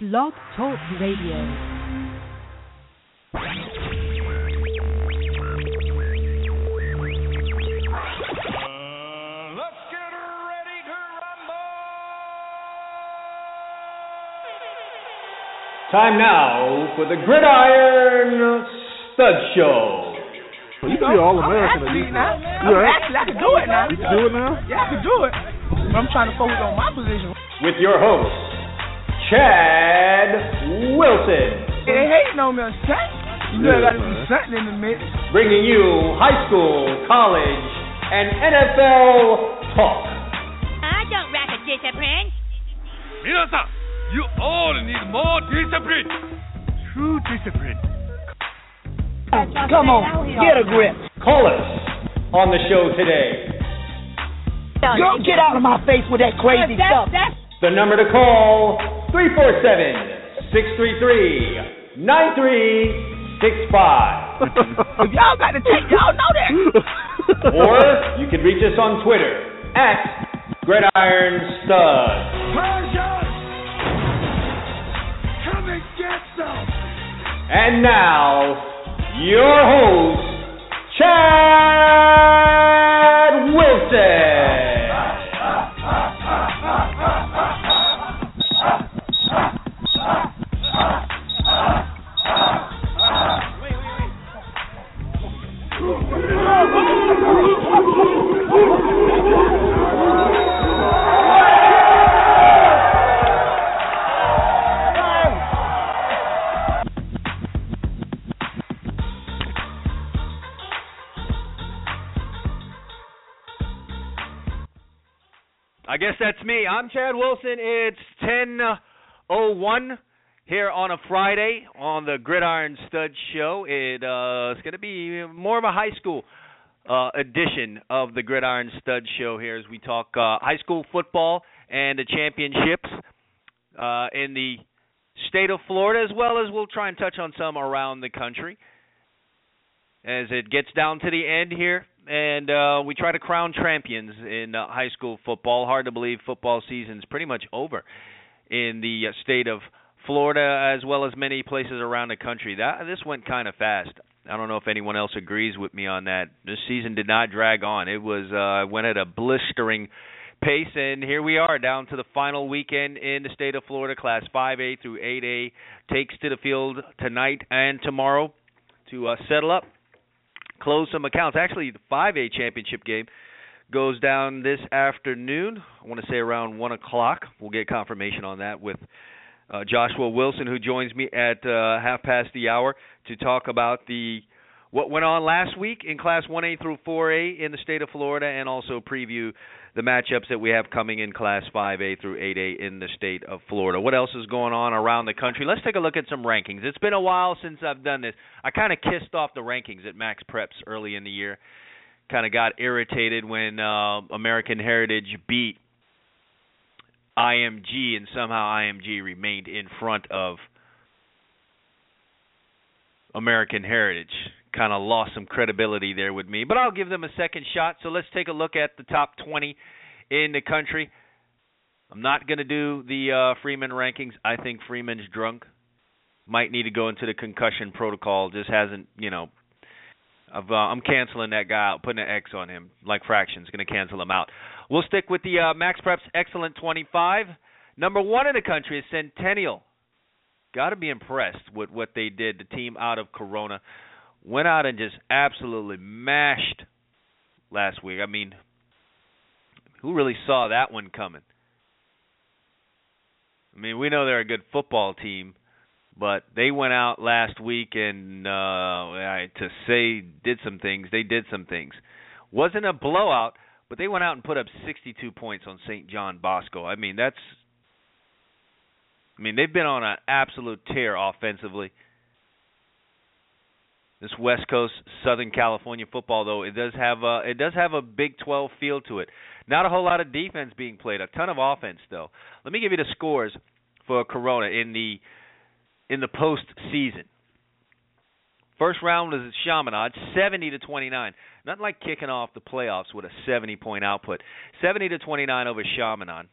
Blog Talk Radio. Uh, let's get ready to rumble! Time now for the Gridiron Stud Show. You can be all American at Actually, least. now, Yeah. actually, I can do it now. You can do it now? Yeah, I can do it. But I'm trying to focus on my position. With your host, Chad Wilson. They hating on me, son. You know, Yeah, I got to man. do something in the mix. Bringing you high school, college, and NFL talk. I don't lack a discipline. 皆さん you all need more discipline. True discipline. Come on, get a grip. Call us on the show today. Girl, get out of my face with that crazy stuff. The number to call 347 633 9365. If y'all got to take, y'all know that. Or you can reach us on Twitter at Gridiron Stud. Come and get some. And now, your host, Chad Wilson. I guess that's me. I'm Chad Wilson. It's 10:01 here on a Friday on the Gridiron Stud Show. It uh, it's going to be more of a high school uh, edition of the Gridiron Stud Show here as we talk uh, high school football and the championships uh, in the state of Florida, as well as we'll try and touch on some around the country as it gets down to the end here, and uh, we try to crown champions in uh, high school football. Hard to believe football season's pretty much over in the uh, state of Florida, as well as many places around the country. That this went kind of fast. I don't know if anyone else agrees with me on that. This season did not drag on. It was uh, went at a blistering pace, and here we are down to the final weekend in the state of Florida. Class 5A through 8A takes to the field tonight and tomorrow to uh, settle up close some accounts. Actually, the 5A championship game goes down this afternoon. I want to say around one o'clock. We'll get confirmation on that with uh, Joshua Wilson, who joins me at uh, half past the hour to talk about the what went on last week in Class 1A through 4A in the state of Florida, and also preview the matchups that we have coming in Class 5A through 8A in the state of Florida. What else is going on around the country? Let's take a look at some rankings. It's been a while since I've done this. I kind of kissed off the rankings at Max Preps early in the year. Kind of got irritated when uh, American Heritage beat IMG, and somehow IMG remained in front of American Heritage. Kind of lost some credibility there with me, but I'll give them a second shot. So let's take a look at the top 20 in the country. I'm not going to do the uh, Freeman rankings. I think Freeman's drunk. Might need to go into the concussion protocol. Just hasn't, you know. I've, uh, I'm canceling that guy out, putting an X on him, like fractions. Going to cancel him out. We'll stick with the uh, Max Preps Excellent 25. Number one in the country is Centennial. Got to be impressed with what they did. The team out of Corona went out and just absolutely mashed last week. I mean, who really saw that one coming? I mean, we know they're a good football team, but they went out last week and uh to say did some things. They did some things. Wasn't a blowout, but they went out and put up 62 points on St. John Bosco. I mean, that's I mean, they've been on an absolute tear offensively. This West Coast Southern California football though, it does have a it does have a Big 12 feel to it. Not a whole lot of defense being played, a ton of offense though. Let me give you the scores for Corona in the in the postseason. First round was at Chaminade, 70 to 29. Nothing like kicking off the playoffs with a 70 point output. 70 to 29 over Chaminade.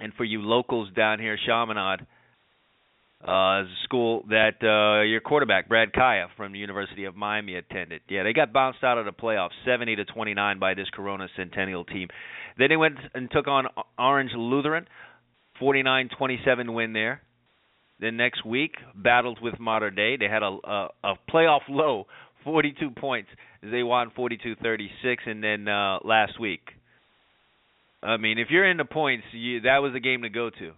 And for you locals down here, Chaminade uh, is a school that uh, your quarterback Brad Kaaya from the University of Miami attended. Yeah, they got bounced out of the playoffs, 70 to 29 by this Corona Centennial team. Then they went and took on Orange Lutheran, 49-27 win there. Then next week battled with Mater Dei. They had a a, a playoff low, 42 points. They won 42-36, and then uh, last week. I mean, if you're into points, you, that was a game to go to.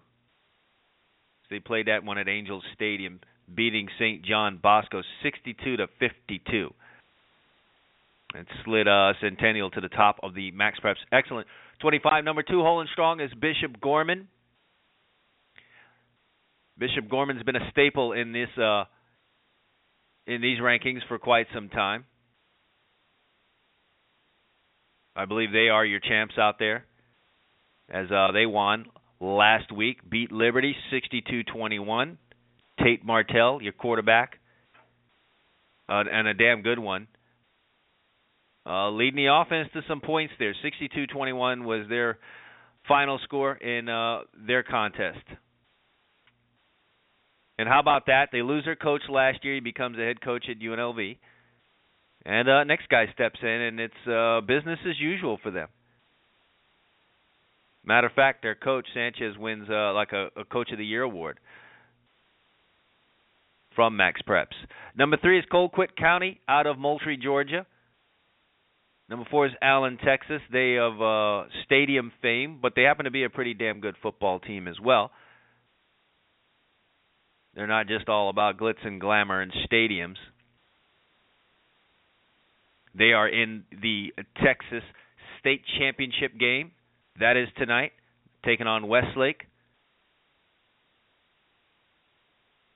They played that one at Angels Stadium, beating St. John Bosco 62 to 52. It slid uh, Centennial to the top of the Max Preps. Excellent. 25, number two, Holland Strong is Bishop Gorman. Bishop Gorman's been a staple in this uh, in these rankings for quite some time. I believe they are your champs out there, as uh, they won last week, beat Liberty 62-21. Tate Martell, your quarterback, uh, and a damn good one. Uh, leading the offense to some points there. 62-21 was their final score in uh, their contest. And how about that? They lose their coach last year. He becomes a head coach at UNLV. And uh, next guy steps in, and it's uh, business as usual for them. Matter of fact, their coach Sanchez wins uh, like a, a Coach of the Year award from Max Preps. Number three is Colquitt County out of Moultrie, Georgia. Number four is Allen, Texas. They of uh, stadium fame, but they happen to be a pretty damn good football team as well. They're not just all about glitz and glamour and stadiums. They are in the Texas State Championship game. That is tonight, taking on Westlake.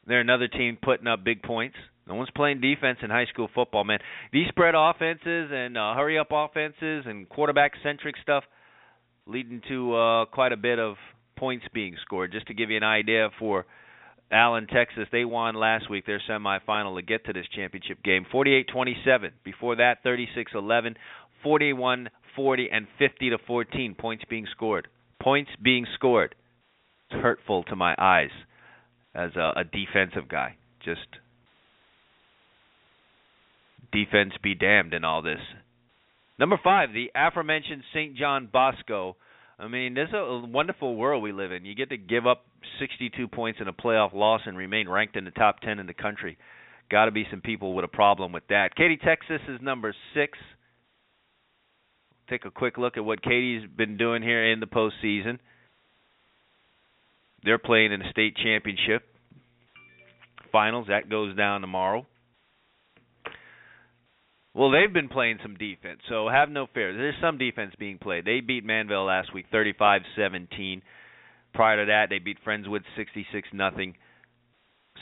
They're another team putting up big points. No one's playing defense in high school football, man. These spread offenses and uh, hurry up offenses and quarterback centric stuff leading to uh, quite a bit of points being scored. Just to give you an idea for Allen, Texas, they won last week their semifinal to get to this championship game, 48-27. Before that, 36-11, 41 40 and 50 to 14 points being scored. Points being scored. It's hurtful to my eyes as a, a defensive guy. Just defense be damned in all this. Number five, the aforementioned St. John Bosco. I mean, this is a wonderful world we live in. You get to give up 62 points in a playoff loss and remain ranked in the top 10 in the country. Got to be some people with a problem with that. Katy, Texas is number six take a quick look at what Katy's been doing here in the postseason. They're playing in the state championship finals. That goes down tomorrow. Well, they've been playing some defense, so have no fear. There's some defense being played. They beat Manvel last week 35-17. Prior to that, they beat Friendswood 66 nothing.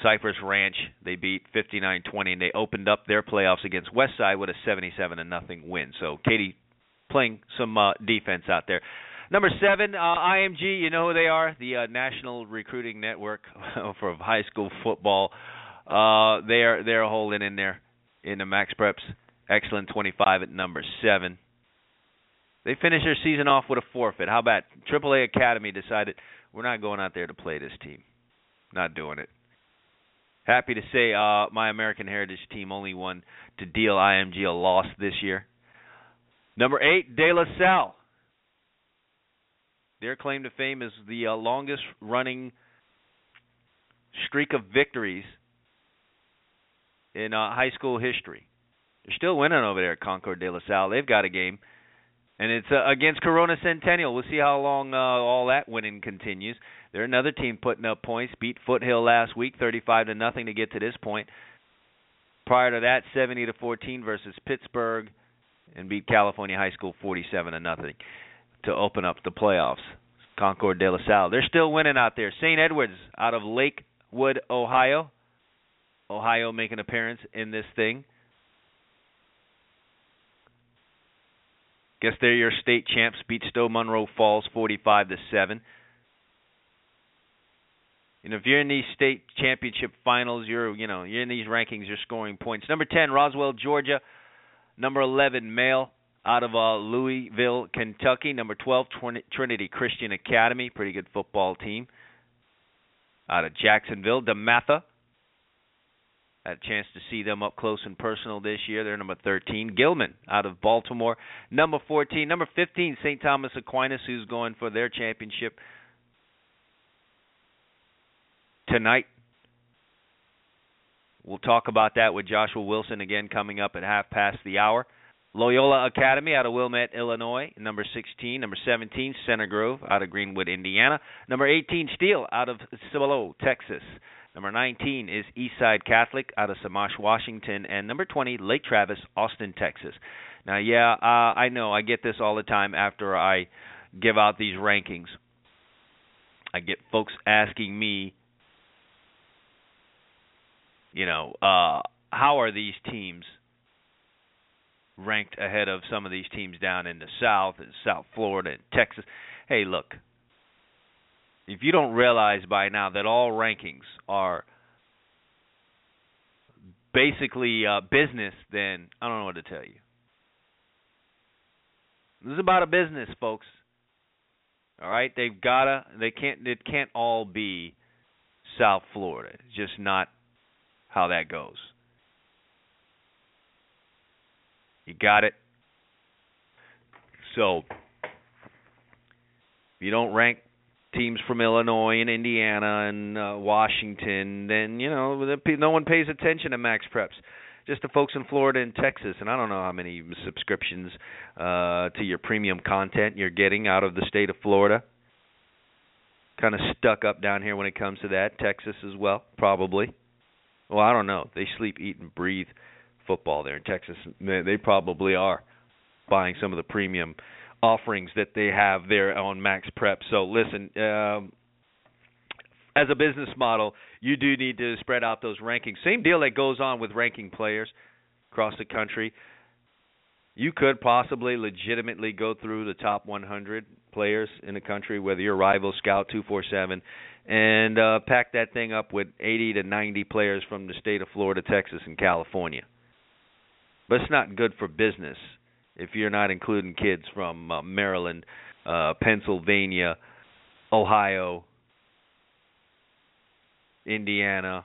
Cypress Ranch they beat 59-20 and they opened up their playoffs against Westside with a 77 and nothing win. So Katy playing some uh, defense out there. Number seven, uh, IMG. You know who they are? The uh, National Recruiting Network for high school football. Uh, they are they're holding in there in the Max Preps. Excellent 25 at number seven. They finished their season off with a forfeit. How about AAA Academy decided we're not going out there to play this team. Not doing it. Happy to say uh, my American Heritage team only won to deal IMG a loss this year. Number eight, De La Salle. Their claim to fame is the uh, longest running streak of victories in uh, high school history. They're still winning over there at Concord De La Salle. They've got a game, and it's uh, against Corona Centennial. We'll see how long uh, all that winning continues. They're another team putting up points. Beat Foothill last week, 35 to nothing to get to this point. Prior to that, 70 to 14 versus Pittsburgh and beat California High School 47 to nothing to open up the playoffs. Concord de la Salle. They're still winning out there. St. Edwards out of Lakewood, Ohio. Ohio making an appearance in this thing. Guess they're your state champs. Beat Stow Munroe Falls 45 to 7. And if you're in these state championship finals, you're you know you're in these rankings. You're scoring points. Number 10, Roswell, Georgia. Number 11, Male out of uh, Louisville, Kentucky. Number 12, Trinity Christian Academy, pretty good football team. out of Jacksonville. DeMatha. A chance to see them up close and personal this year. They're number 13. Gilman out of Baltimore. Number 14. Number 15, St. Thomas Aquinas, who's going for their championship tonight. We'll talk about that with Joshua Wilson again coming up at half past the hour. Loyola Academy out of Wilmette, Illinois. Number 16. Number 17, Center Grove out of Greenwood, Indiana. Number 18, Steele out of Cibolo, Texas. Number 19 is Eastside Catholic out of Sammamish, Washington. And number 20, Lake Travis, Austin, Texas. Now, yeah, uh, I know I get this all the time after I give out these rankings. I get folks asking me, you know, uh, how are these teams ranked ahead of some of these teams down in the South and South Florida and Texas? Hey, look, if you don't realize by now that all rankings are basically uh, business, then I don't know what to tell you. This is about a business, folks. All right, they've gotta. They can't. It can't all be South Florida. It's just not how that goes. You got it. So, if you don't rank teams from Illinois and Indiana and uh, Washington, then you know no one pays attention to Max Preps. Just the folks in Florida and Texas, and I don't know how many subscriptions uh, to your premium content you're getting out of the state of Florida. Kind of stuck up down here when it comes to that. Texas as well, probably. Well, I don't know. They sleep, eat, and breathe football there in Texas. They probably are buying some of the premium offerings that they have there on Max Prep. So listen, um, as a business model, you do need to spread out those rankings. Same deal that goes on with ranking players across the country. You could possibly legitimately go through the top 100 players in the country, whether you're rival scout 247, and uh, pack that thing up with 80 to 90 players from the state of Florida, Texas, and California. But it's not good for business if you're not including kids from uh, Maryland, uh, Pennsylvania, Ohio, Indiana.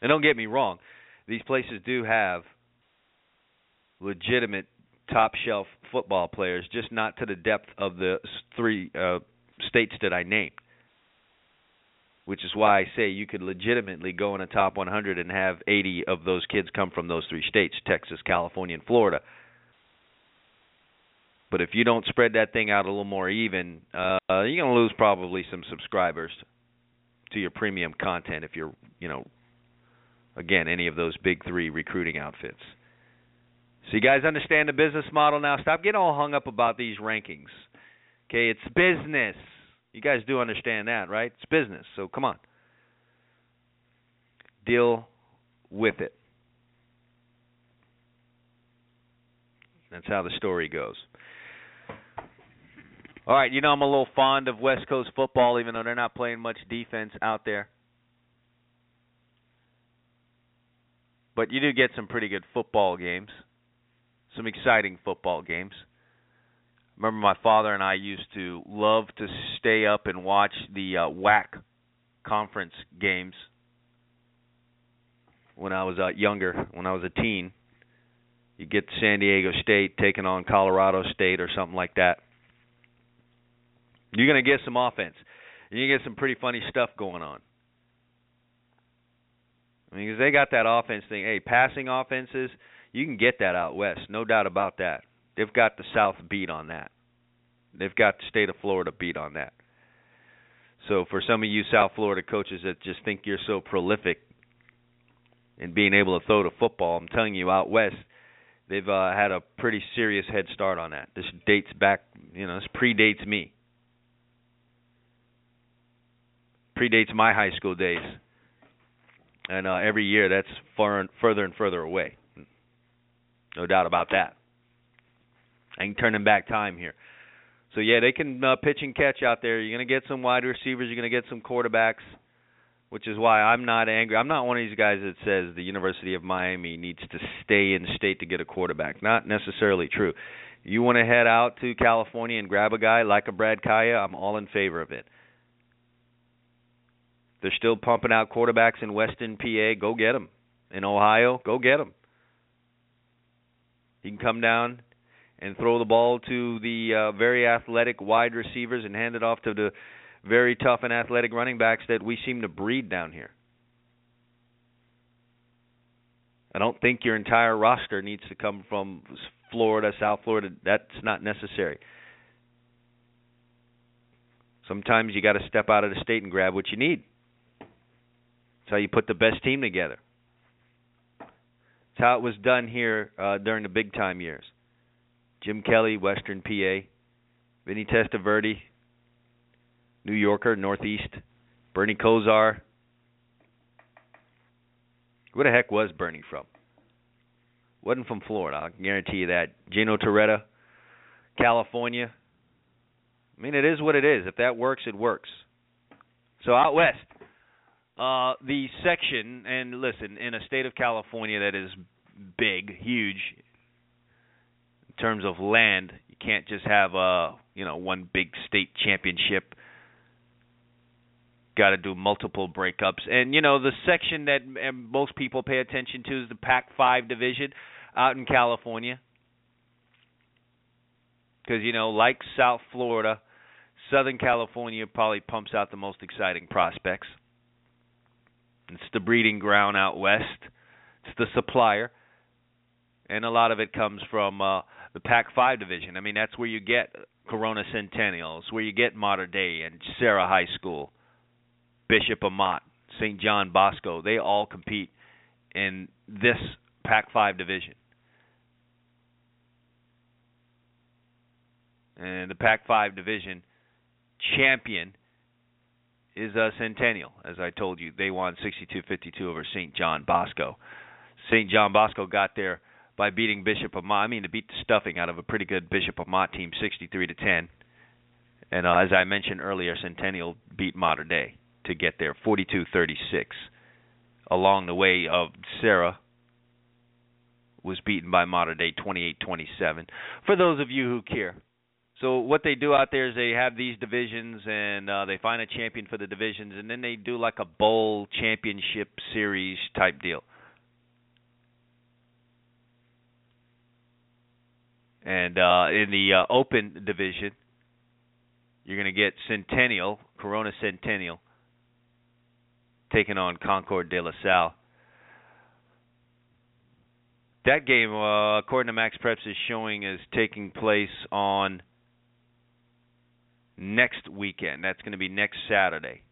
And don't get me wrong, these places do have legitimate top shelf football players, just not to the depth of the three uh, states that I named which is why I say you could legitimately go in a top 100 and have 80 of those kids come from those three states Texas, California, and Florida. But if you don't spread that thing out a little more even, uh, you're going to lose probably some subscribers to your premium content if you're, you know, again, any of those big three recruiting outfits. So you guys understand the business model now. Stop getting all hung up about these rankings. Okay, it's business. You guys do understand that, right? It's business, so come on. Deal with it. That's how the story goes. All right, you know I'm a little fond of West Coast football, even though they're not playing much defense out there. But you do get some pretty good football games, some exciting football games remember my father and I used to love to stay up and watch the uh, WAC conference games when I was uh, younger, when I was a teen. You get San Diego State taking on Colorado State or something like that. You're going to get some offense. You're going to get some pretty funny stuff going on. I mean, because they got that offense thing. Hey, passing offenses, you can get that out west, no doubt about that. They've got the South beat on that. They've got the state of Florida beat on that. So for some of you South Florida coaches that just think you're so prolific in being able to throw the football, I'm telling you, out west, they've uh, had a pretty serious head start on that. This dates back, you know, this predates me. Predates my high school days, and uh, every year that's far and further and further away. No doubt about that. I ain't turning back time here. So yeah, they can uh, pitch and catch out there. You're going to get some wide receivers. You're going to get some quarterbacks, which is why I'm not angry. I'm not one of these guys that says the University of Miami needs to stay in state to get a quarterback. Not necessarily true. You want to head out to California and grab a guy like a Brad Kaaya? I'm all in favor of it. They're still pumping out quarterbacks in Western PA. Go get them. In Ohio, go get them. He can come down and throw the ball to the uh, very athletic wide receivers and hand it off to the very tough and athletic running backs that we seem to breed down here. I don't think your entire roster needs to come from Florida, South Florida. That's not necessary. Sometimes you got to step out of the state and grab what you need. That's how you put the best team together. That's how it was done here uh, during the big time years. Jim Kelly, Western PA, Vinny Testaverde, New Yorker, Northeast, Bernie Kosar. Where the heck was Bernie from? Wasn't from Florida, I guarantee you that. Gino Torretta, California. I mean, it is what it is. If that works, it works. So out west, uh, the section, and listen, in a state of California that is big, huge, terms of land, you can't just have a you know one big state championship. Got to do multiple breakups, and you know the section that most people pay attention to is the Pac-5 division out in California, because you know, like South Florida, Southern California probably pumps out the most exciting prospects. It's the breeding ground out west. It's the supplier, and a lot of it comes from uh, the Pac-5 division. I mean, that's where you get Corona Centennials, where you get Mater Dei and Serra High School, Bishop Amat, St. John Bosco. They all compete in this Pac-5 division. And the Pac-5 division champion is a Centennial. As I told you, they won 62-52 over St. John Bosco. St. John Bosco got there by beating Bishop Amat. I mean, to beat the stuffing out of a pretty good Bishop Amat team, 63 to 10. And uh, as I mentioned earlier, Centennial beat Mater Dei to get there, 42-36. Along the way of Serra was beaten by Mater Dei 28-27. For those of you who care. So what they do out there is they have these divisions and uh, they find a champion for the divisions and then they do like a bowl championship series type deal. And uh, in the uh, open division, you're going to get Centennial, Corona Centennial, taking on Concord de la Salle. That game, uh, according to Max Preps, is showing is taking place on next weekend. That's going to be next Saturday.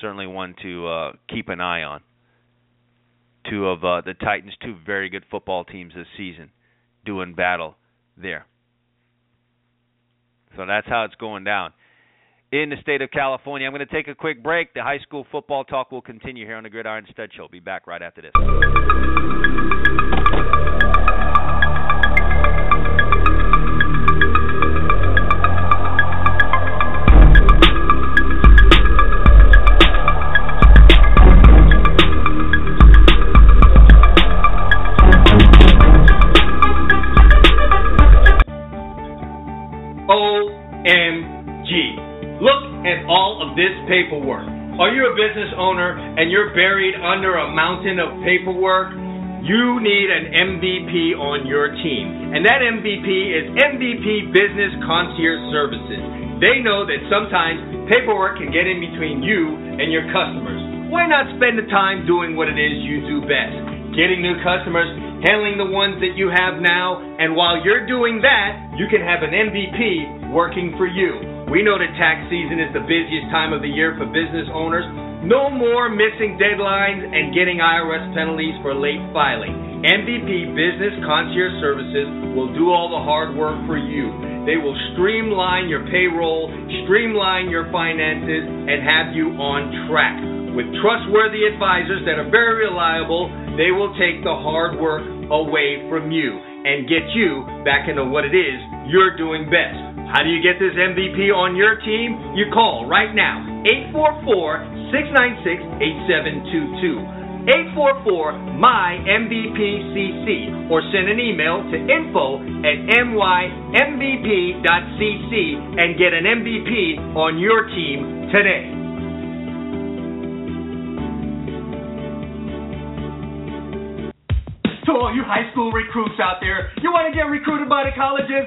Certainly one to uh, keep an eye on. Two of uh, the Titans, two very good football teams this season, doing battle there. So that's how it's going down. In the state of California, I'm going to take a quick break. The high school football talk will continue here on the Gridiron Stud Show. Be back right after this. At all of this paperwork. Are you a business owner and you're buried under a mountain of paperwork? You need an MVP on your team. And that MVP is MVP Business Concierge Services. They know that sometimes paperwork can get in between you and your customers. Why not spend the time doing what it is you do best? Getting new customers, handling the ones that you have now, and while you're doing that, you can have an MVP working for you. We know that tax season is the busiest time of the year for business owners. No more missing deadlines and getting IRS penalties for late filing. MVP Business Concierge Services will do all the hard work for you. They will streamline your payroll, streamline your finances, and have you on track. With trustworthy advisors that are very reliable, they will take the hard work away from you and get you back into what it is you're doing best. How do you get this MVP on your team? You call right now 844 696 8722. 844-MY-MVPCC or send an email to info at mymvp.cc and get an MVP on your team today. To all you high school recruits out there, you want to get recruited by the colleges?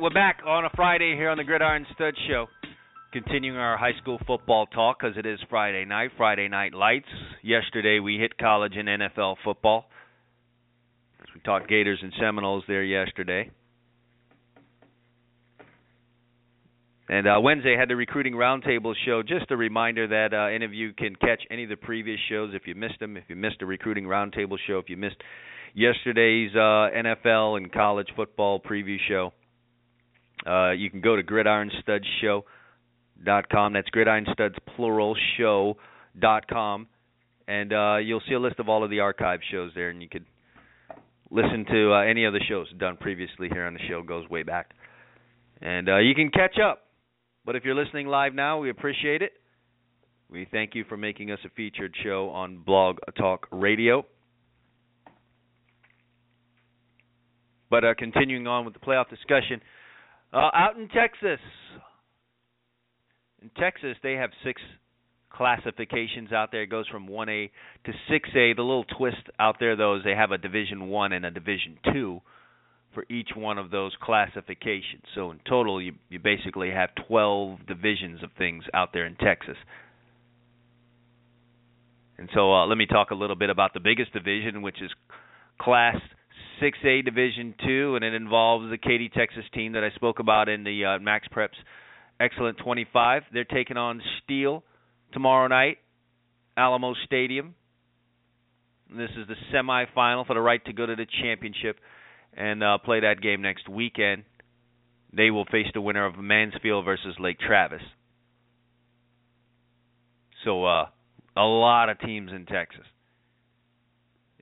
Right, we're back on a Friday here on the Gridiron Stud Show, continuing our high school football talk because it is Friday night, Friday night lights. Yesterday we hit college and NFL football. We talked Gators and Seminoles there yesterday. And uh, Wednesday had the recruiting roundtable show. Just a reminder that uh, any of you can catch any of the previous shows if you missed them. If you missed the recruiting roundtable show, if you missed yesterday's uh, NFL and college football preview show, uh, you can go to gridironstudsshow.com. That's gridironstuds plural show.com, and uh, you'll see a list of all of the archive shows there, and you could listen to uh, any of the shows done previously here on the show. Goes way back, and uh, you can catch up. But if you're listening live now, we appreciate it. We thank you for making us a featured show on Blog Talk Radio. But uh, continuing on with the playoff discussion. Uh, out in Texas, in Texas, they have six classifications out there. It goes from 1A to 6A. The little twist out there, though, is they have a Division One and a Division Two for each one of those classifications. So in total, you you basically have 12 divisions of things out there in Texas. And so uh, let me talk a little bit about the biggest division, which is Class 6A Division Two, and it involves the Katy, Texas team that I spoke about in the uh, Max Preps Excellent 25. They're taking on Steele tomorrow night, Alamo Stadium. This is the semifinal for the right to go to the championship and uh, play that game next weekend. They will face the winner of Mansfield versus Lake Travis. So uh, a lot of teams in Texas,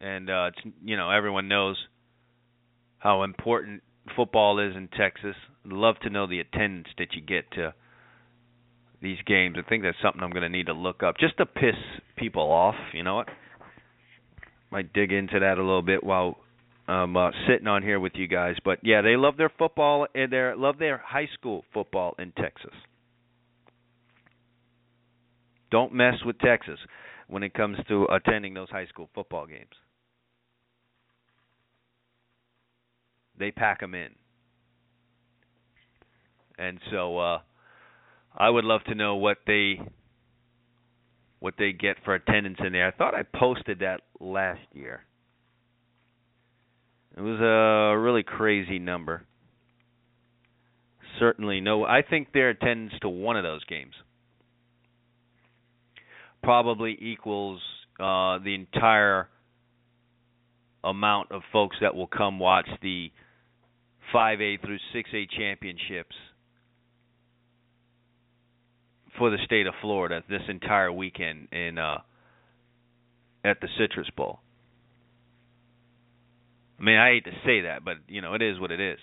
and uh, it's you know everyone knows how important football is in Texas. I'd love to know the attendance that you get to these games. I think that's something I'm going to need to look up just to piss people off. You know what? Might dig into that a little bit while I'm uh, sitting on here with you guys. But yeah, they love their football and they love their high school football in Texas. Don't mess with Texas when it comes to attending those high school football games. They pack them in. And so uh I would love to know what they what they get for attendance in there. I thought I posted that last year. It was a really crazy number. Certainly no I think their attendance to one of those games probably equals uh the entire amount of folks that will come watch the 5A through 6A championships for the state of Florida this entire weekend in uh at the Citrus Bowl. I mean, I hate to say that, but you know, it is what it is.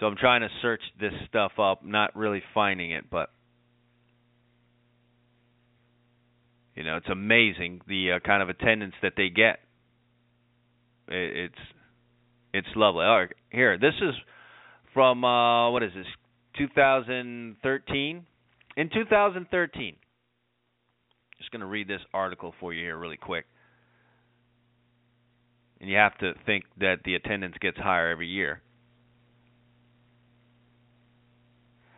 So I'm trying to search this stuff up, not really finding it, but you know, it's amazing the uh, kind of attendance that they get. It, it's it's lovely. All right, here, this is from uh what is this? 2013. In 2013, just going to read this article for you here really quick. and you have to think that the attendance gets higher every year.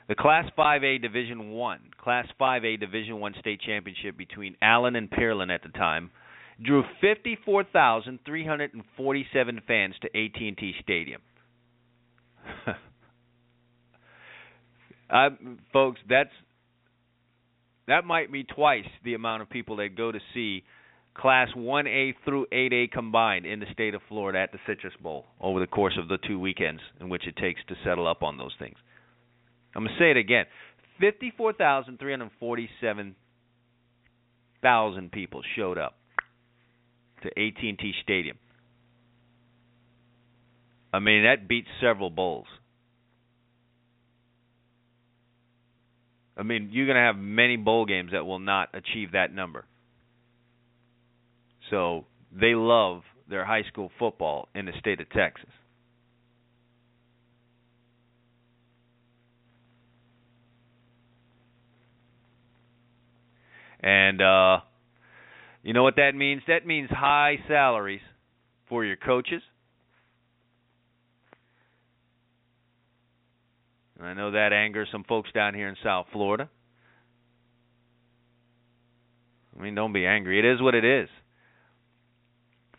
The Class 5A Division 1, Class 5A Division 1 state championship between Allen and Pearland at the time drew 54,347 fans to AT&T Stadium. uh, folks, that's that might be twice the amount of people that go to see Class 1A through 8A combined in the state of Florida at the Citrus Bowl over the course of the two weekends in which it takes to settle up on those things. I'm going to say it again. 54,347,000 people showed up to AT&T Stadium. I mean, that beats several bowls. I mean, you're going to have many bowl games that will not achieve that number. So they love their high school football in the state of Texas. And uh you know what that means? That means high salaries for your coaches. And I know that angers some folks down here in South Florida. I mean, don't be angry. It is what it is.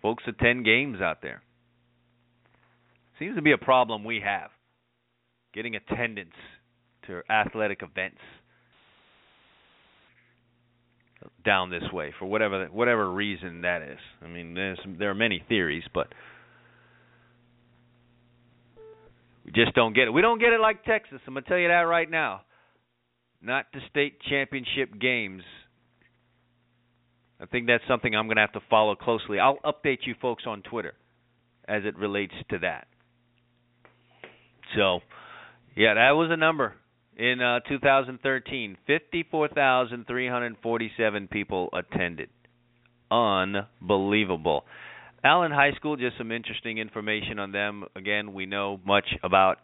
Folks attend games out there. Seems to be a problem we have getting attendance to athletic events down this way for whatever whatever reason that is. I mean, there's there are many theories, but we just don't get it. We don't get it like Texas. I'm gonna tell you that right now. Not the state championship games. I think that's something I'm gonna have to follow closely. I'll update you folks on Twitter as it relates to that. So, yeah, that was a number in uh, 2013. 54,347 people attended. Unbelievable. Allen High School, just some interesting information on them. Again, we know much about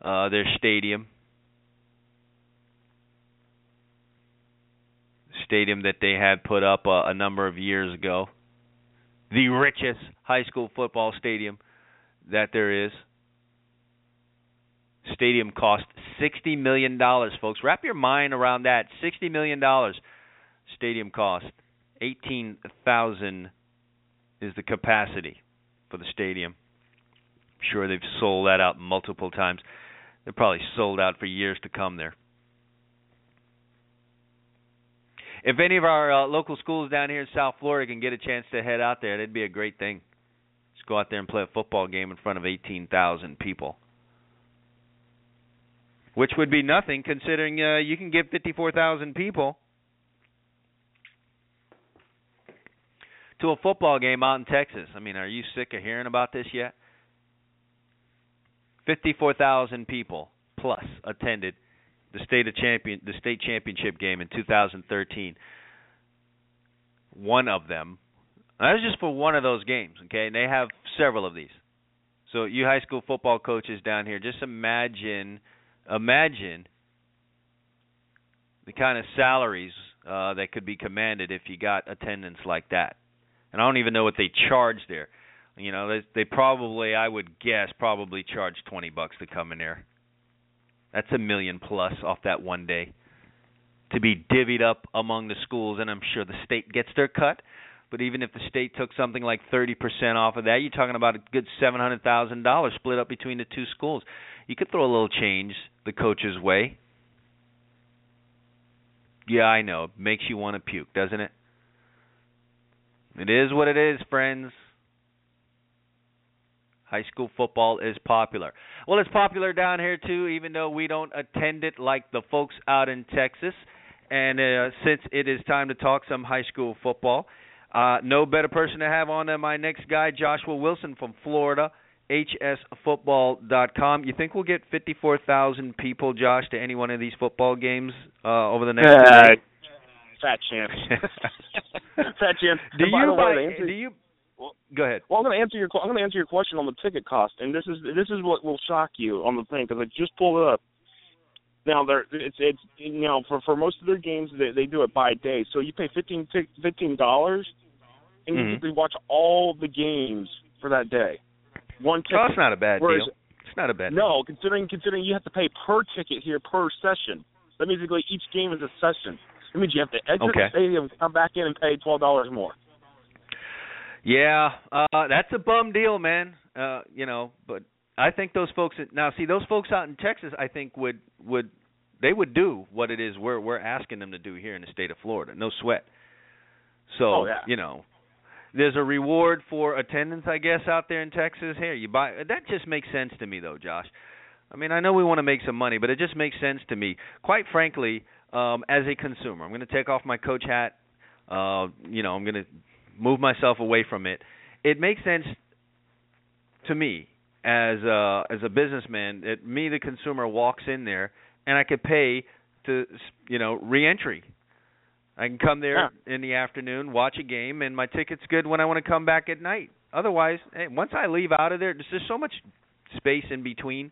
uh, their stadium. Stadium that they had put up uh, a number of years ago. The richest high school football stadium that there is. Stadium cost sixty million dollars, folks. Wrap your mind around that. Sixty million dollars. Stadium cost. Eighteen thousand is the capacity for the stadium. I'm sure they've sold that out multiple times. They're probably sold out for years to come there. If any of our uh, local schools down here in South Florida can get a chance to head out there, that'd be a great thing. Just go out there and play a football game in front of 18,000 people which would be nothing considering uh, you can get 54,000 people to a football game out in Texas. I mean, are you sick of hearing about this yet? 54,000 people plus attended the state of champion the state championship game in 2013. One of them. That was just for one of those games, okay? And they have several of these. So you high school football coaches down here, just imagine imagine the kind of salaries uh, that could be commanded if you got attendance like that. And I don't even know what they charge there. You know, they, they probably, I would guess, probably charge twenty bucks to come in there. That's a million plus off that one day to be divvied up among the schools, and I'm sure the state gets their cut. But even if the state took something like 30% off of that, you're talking about a good $700,000 split up between the two schools. You could throw a little change the coach's way. Yeah, I know. It makes you want to puke, doesn't it? It is what it is, friends. High school football is popular. Well, it's popular down here too, even though we don't attend it like the folks out in Texas. And uh, since it is time to talk some high school football, uh, no better person to have on than my next guy, Joshua Wilson from Florida hsfootball.com. You think we'll get 54,000 people, Josh, to any one of these football games uh, over the next uh, Fat chance. fat chance. Do and you buy, answer, do you Go ahead. Well, I'm going to answer your I'm going to answer your question on the ticket cost, and this is this is what will shock you on the thing because I just pulled it up. Now, there it's it's you know for for most of their games they they do it by day, so you pay fifteen fifteen dollars, and Mhm. you can watch all the games for that day. One ticket. Oh, it's not a bad Whereas- deal. It's not a bad. No, considering considering you have to pay per ticket here per session. That means like each game is a session. That means you have to exit Okay. the stadium, come back in, and pay twelve dollars more. Yeah, uh that's a bum deal, man. Uh, you know, but I think those folks now see those folks out in Texas I think would would they would do what it is we're we're asking them to do here in the state of Florida. No sweat. So, Oh, yeah. you know, there's a reward for attendance I guess out there in Texas. Here, you buy that just makes sense to me though, Josh. I mean, I know we want to make some money, but it just makes sense to me. Quite frankly, um as a consumer, I'm going to take off my coach hat. Uh, you know, I'm going to move myself away from it. It makes sense to me as a as a businessman that me the consumer walks in there and I could pay to you know reentry. I can come there in the afternoon, watch a game, and my ticket's good when I want to come back at night. Otherwise, hey, once I leave out of there, there's just so much space in between.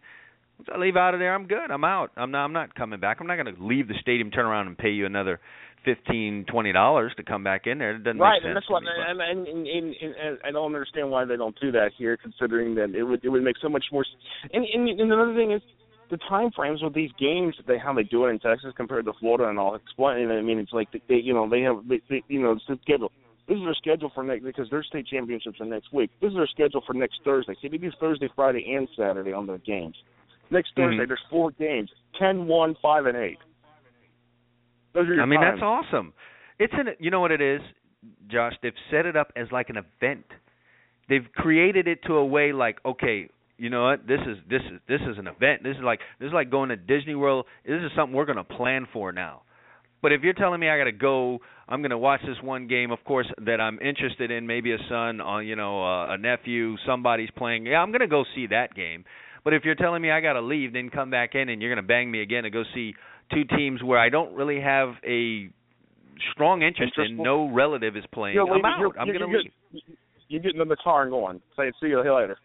Once I leave out of there, I'm good. I'm out. I'm not. I'm not coming back. I'm not going to leave the stadium, turn around, and pay you another fifteen, twenty dollars to come back in there. It doesn't right, make sense. Right, and that's what, and, and, and, and, and I don't understand why they don't do that here, considering that it would it would make so much more. s- And and, and another thing is the time frames with these games, they how they do it in Texas compared to Florida, and I'll explain. I mean, it's like they, they you know they have they, they you know it's the schedule. This is their schedule for next because their state championships are next week. This is their schedule for next Thursday. See, they do Thursday, Friday, and Saturday on their games. Next Thursday, Mhm. there's four games: ten, one, five, and eight. Those are your I mean, times. that's awesome. It's an you know what it is, Josh. They've set it up as like an event. They've created it to a way like, okay, you know what? This is this is this is an event. This is like this is like going to Disney World. This is something we're going to plan for now. But if you're telling me I got to go, I'm going to watch this one game, of course, that I'm interested in, maybe a son, or you know, uh, a nephew, somebody's playing. Yeah, I'm going to go see that game. But if you're telling me I got to leave, then come back in and you're going to bang me again to go see two teams where I don't really have a strong interest in, no relative is playing, You're I'm out. you're- I'm going to you're- leave. You get in the car and going. Say, see you later.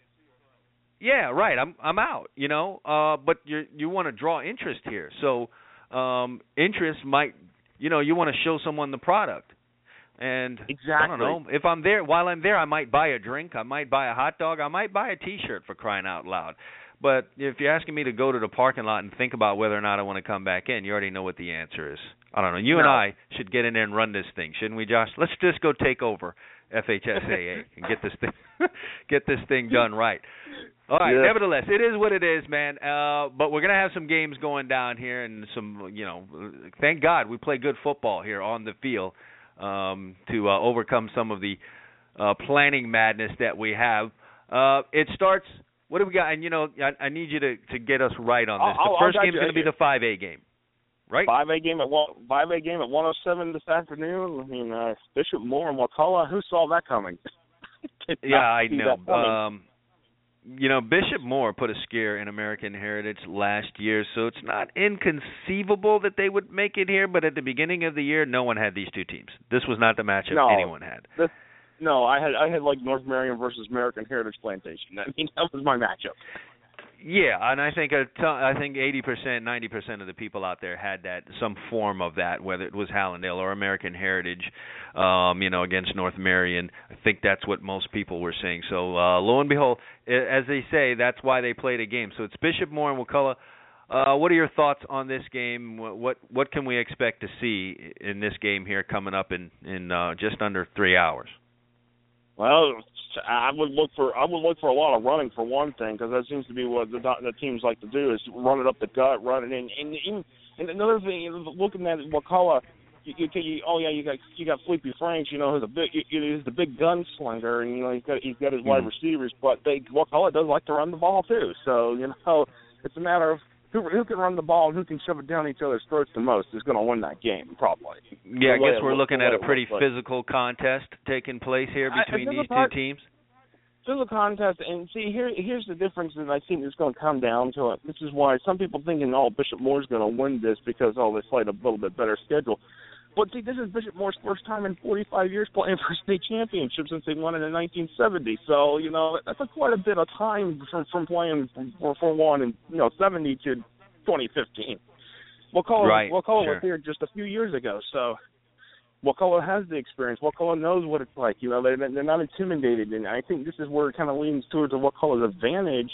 Yeah, right. I'm I'm out, you know. Uh but you you want to draw interest here. So um interest might you know, you want to show someone the product. And exactly. I don't know. If I'm there while I'm there I might buy a drink, I might buy a hot dog, I might buy a t-shirt for crying out loud. But if you're asking me to go to the parking lot and think about whether or not I want to come back in, you already know what the answer is. I don't know. You and I should get in there and run this thing, shouldn't we, Josh? Let's just go take over FHSAA and get this thing get this thing done right. All right. Yeah. Nevertheless, it is what it is, man. Uh, but we're gonna have some games going down here, and some, you know, thank God we play good football here on the field um, to uh, overcome some of the uh, planning madness that we have. Uh, it starts. What do we got? And you know, I, I need you to to get us right on this. I'll- the I'll- first I'll game's got you. going to be the five A game, right? Five A game at one five A game at one oh seven this afternoon. I mean, uh, Bishop Moore and Wakulla. Who saw that coming? Yeah, I know. that coming. Um, you know, Bishop Moore put a scare in American Heritage last year, so it's not inconceivable that they would make it here. But at the beginning of the year, no one had these two teams. This was not the matchup No. anyone had. This, no, I had I had like North Marion versus American Heritage Plantation. I mean, that was my matchup. Yeah, and I think I think eighty percent, ninety percent of the people out there had that some form of that, whether it was Hallandale or American Heritage, um, you know, against North Marion. I think that's what most people were saying. So uh, lo and behold, as they say, that's why they played a game. So it's Bishop Moore and Wakulla. Uh, what are your thoughts on this game? What, what what can we expect to see in this game here coming up in in uh, just under three hours? Well, I would look for I would look for a lot of running for one thing because that seems to be what the the teams like to do is run it up the gut, run it in. And and, and another thing, looking at Wakulla, you, you, you oh yeah, you got you got Felipe Franks, you know, who's a big he's the big gunslinger, and you know he's got he's got his wide Mhm. receivers, but they Wakulla does like to run the ball too. So you know, it's a matter of who who can run the ball and who can shove it down each other's throats the most is going to win that game probably. Yeah, I guess we're looking at a pretty looks like. physical contest taking place here I- I between these part- two teams. A contest, and see here here's the difference that I think is going to come down to it. This is why some people thinking, oh, Bishop Moore's going to win this because oh they played a little bit better schedule. But see, this is Bishop Moore's first time in 45 years playing for a state championship since they won it in 1970. So you know that's a quite a bit of time from from playing for for one in you know 70 to 2015. Wakulla Right, we'll call sure. was here just a few years ago. So Wakulla has the experience. Wakulla knows what it's like. You know, they're they're not intimidated, and I think this is where it kind of leans towards Wakulla's advantage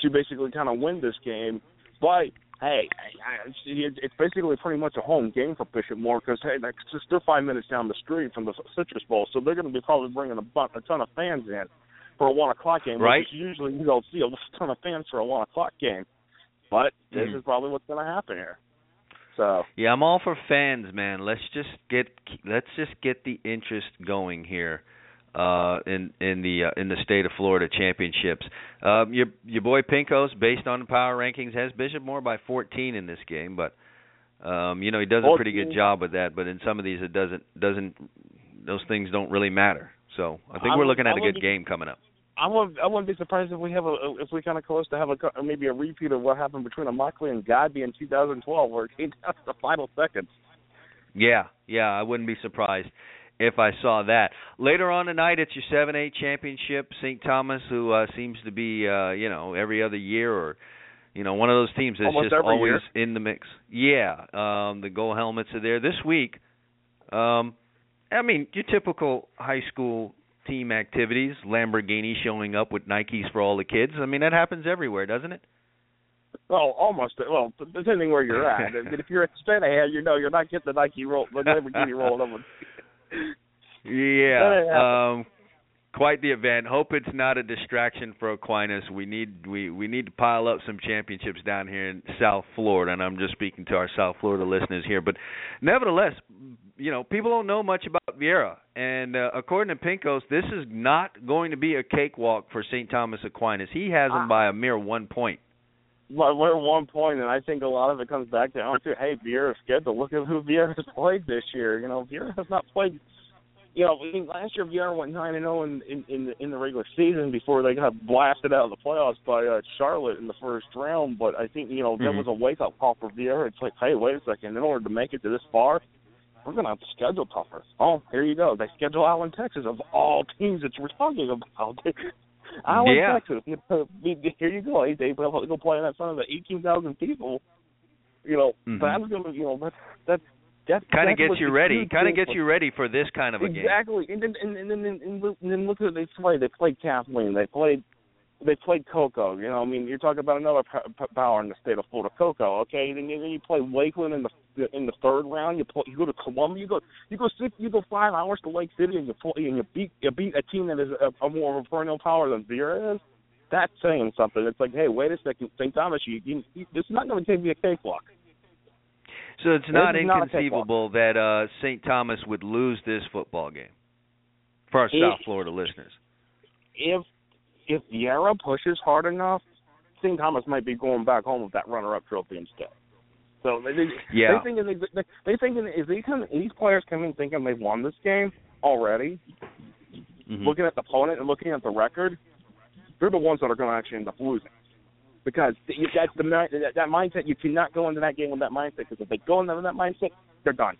to basically kind of win this game. But hey, I, I, it's basically pretty much a home game for Bishop Moore because hey, they're five minutes down the street from the Citrus Bowl, so they're going to be probably bringing a, bu- a ton of fans in for a one o'clock game. Right. Which usually you don't see a ton of fans for a one o'clock game, but this Mhm. is probably what's going to happen here. So Yeah, I'm all for fans, man. Let's just get let's just get the interest going here uh in in the uh, in the state of Florida championships. Um your your boy Pinkos based on the power rankings has Bishop Moore by 14 in this game, but um you know he does a pretty good job with that, but in some of these it doesn't doesn't those things don't really matter. So, I think I we're looking at I a good be- game coming up. I wouldn't I wouldn't be surprised if we have a if we kind of close to have a maybe a repeat of what happened between Immokalee and Godby in 2012, where it came down to the final seconds. Yeah, yeah, I wouldn't be surprised if I saw that. Later on tonight, it's your seven eight championship. St. Thomas, who uh, seems to be, uh, you know, every other year or, you know, one of those teams that's Almost just always in the mix. Yeah, um, the gold helmets are there this week. Um, I mean, your typical high school team activities, Lamborghini showing up with Nikes for all the kids. I mean, that happens everywhere, doesn't it? Well, almost. Well, depending where you're at. but if you're at Spanahan, you know you're not getting the Nike roll, the Lamborghini rolled over. Yeah. Um quite the event. Hope it's not a distraction for Aquinas. We need we we need to pile up some championships down here in South Florida and I'm just speaking to our South Florida listeners here, but nevertheless, you know, people don't know much about Viera and uh, according to Pinkos, this is not going to be a cakewalk for St. Thomas Aquinas. He has them by a mere 1 point. But we're at one point, and I think a lot of it comes back down to, oh, hey, Viera's schedule. Look at who Viera has played this year. You know, Viera has not played. You know, I mean, last year Viera went nine and zero in in in the, in the regular season before they got blasted out of the playoffs by uh, Charlotte in the first round. But I think you know that Mhm. was a wake up call for Viera. It's like, hey, wait a second. In order to make it to this far, we're gonna have to schedule tougher. Oh, here you go. They schedule Allen, Texas, of all teams that we're talking about. Allen, Yeah. Texas. You know, Here you go. They they will go play in that front of the eighteen thousand people. You know, Mhm. that's gonna you know that that that Kind of gets you ready. Kind of gets you ready for this kind of a game. Exactly, and then and, and then and, and, and then look at they played. They played Kathleen. They played they played Cocoa. You know, I mean, you're talking about another power in the state of Florida, Cocoa. Okay, then you, then you play Lakeland in the in the third round. You play, you go to Columbia. You go you go six, you go five hours to Lake City, and you play, and you beat you beat a team that is a, a more of a perennial power than Viera is. That's saying something. It's like, hey, wait a second, St. Thomas, you, you, you this is not going to take me a cakewalk. So it's not This is not inconceivable that uh St. Thomas would lose this football game. For our If- South Florida listeners. if if Viera pushes hard enough, St. Thomas might be going back home with that runner-up trophy instead. So they, they, Yeah. they thinking they, they, thinking if they come, these players come in thinking they've won this game already, Mhm. looking at the opponent and looking at the record, they're the ones that are going to actually end up losing. Because that's the that, that mindset. You cannot go into that game with that mindset. Because if they go into that mindset, they're done.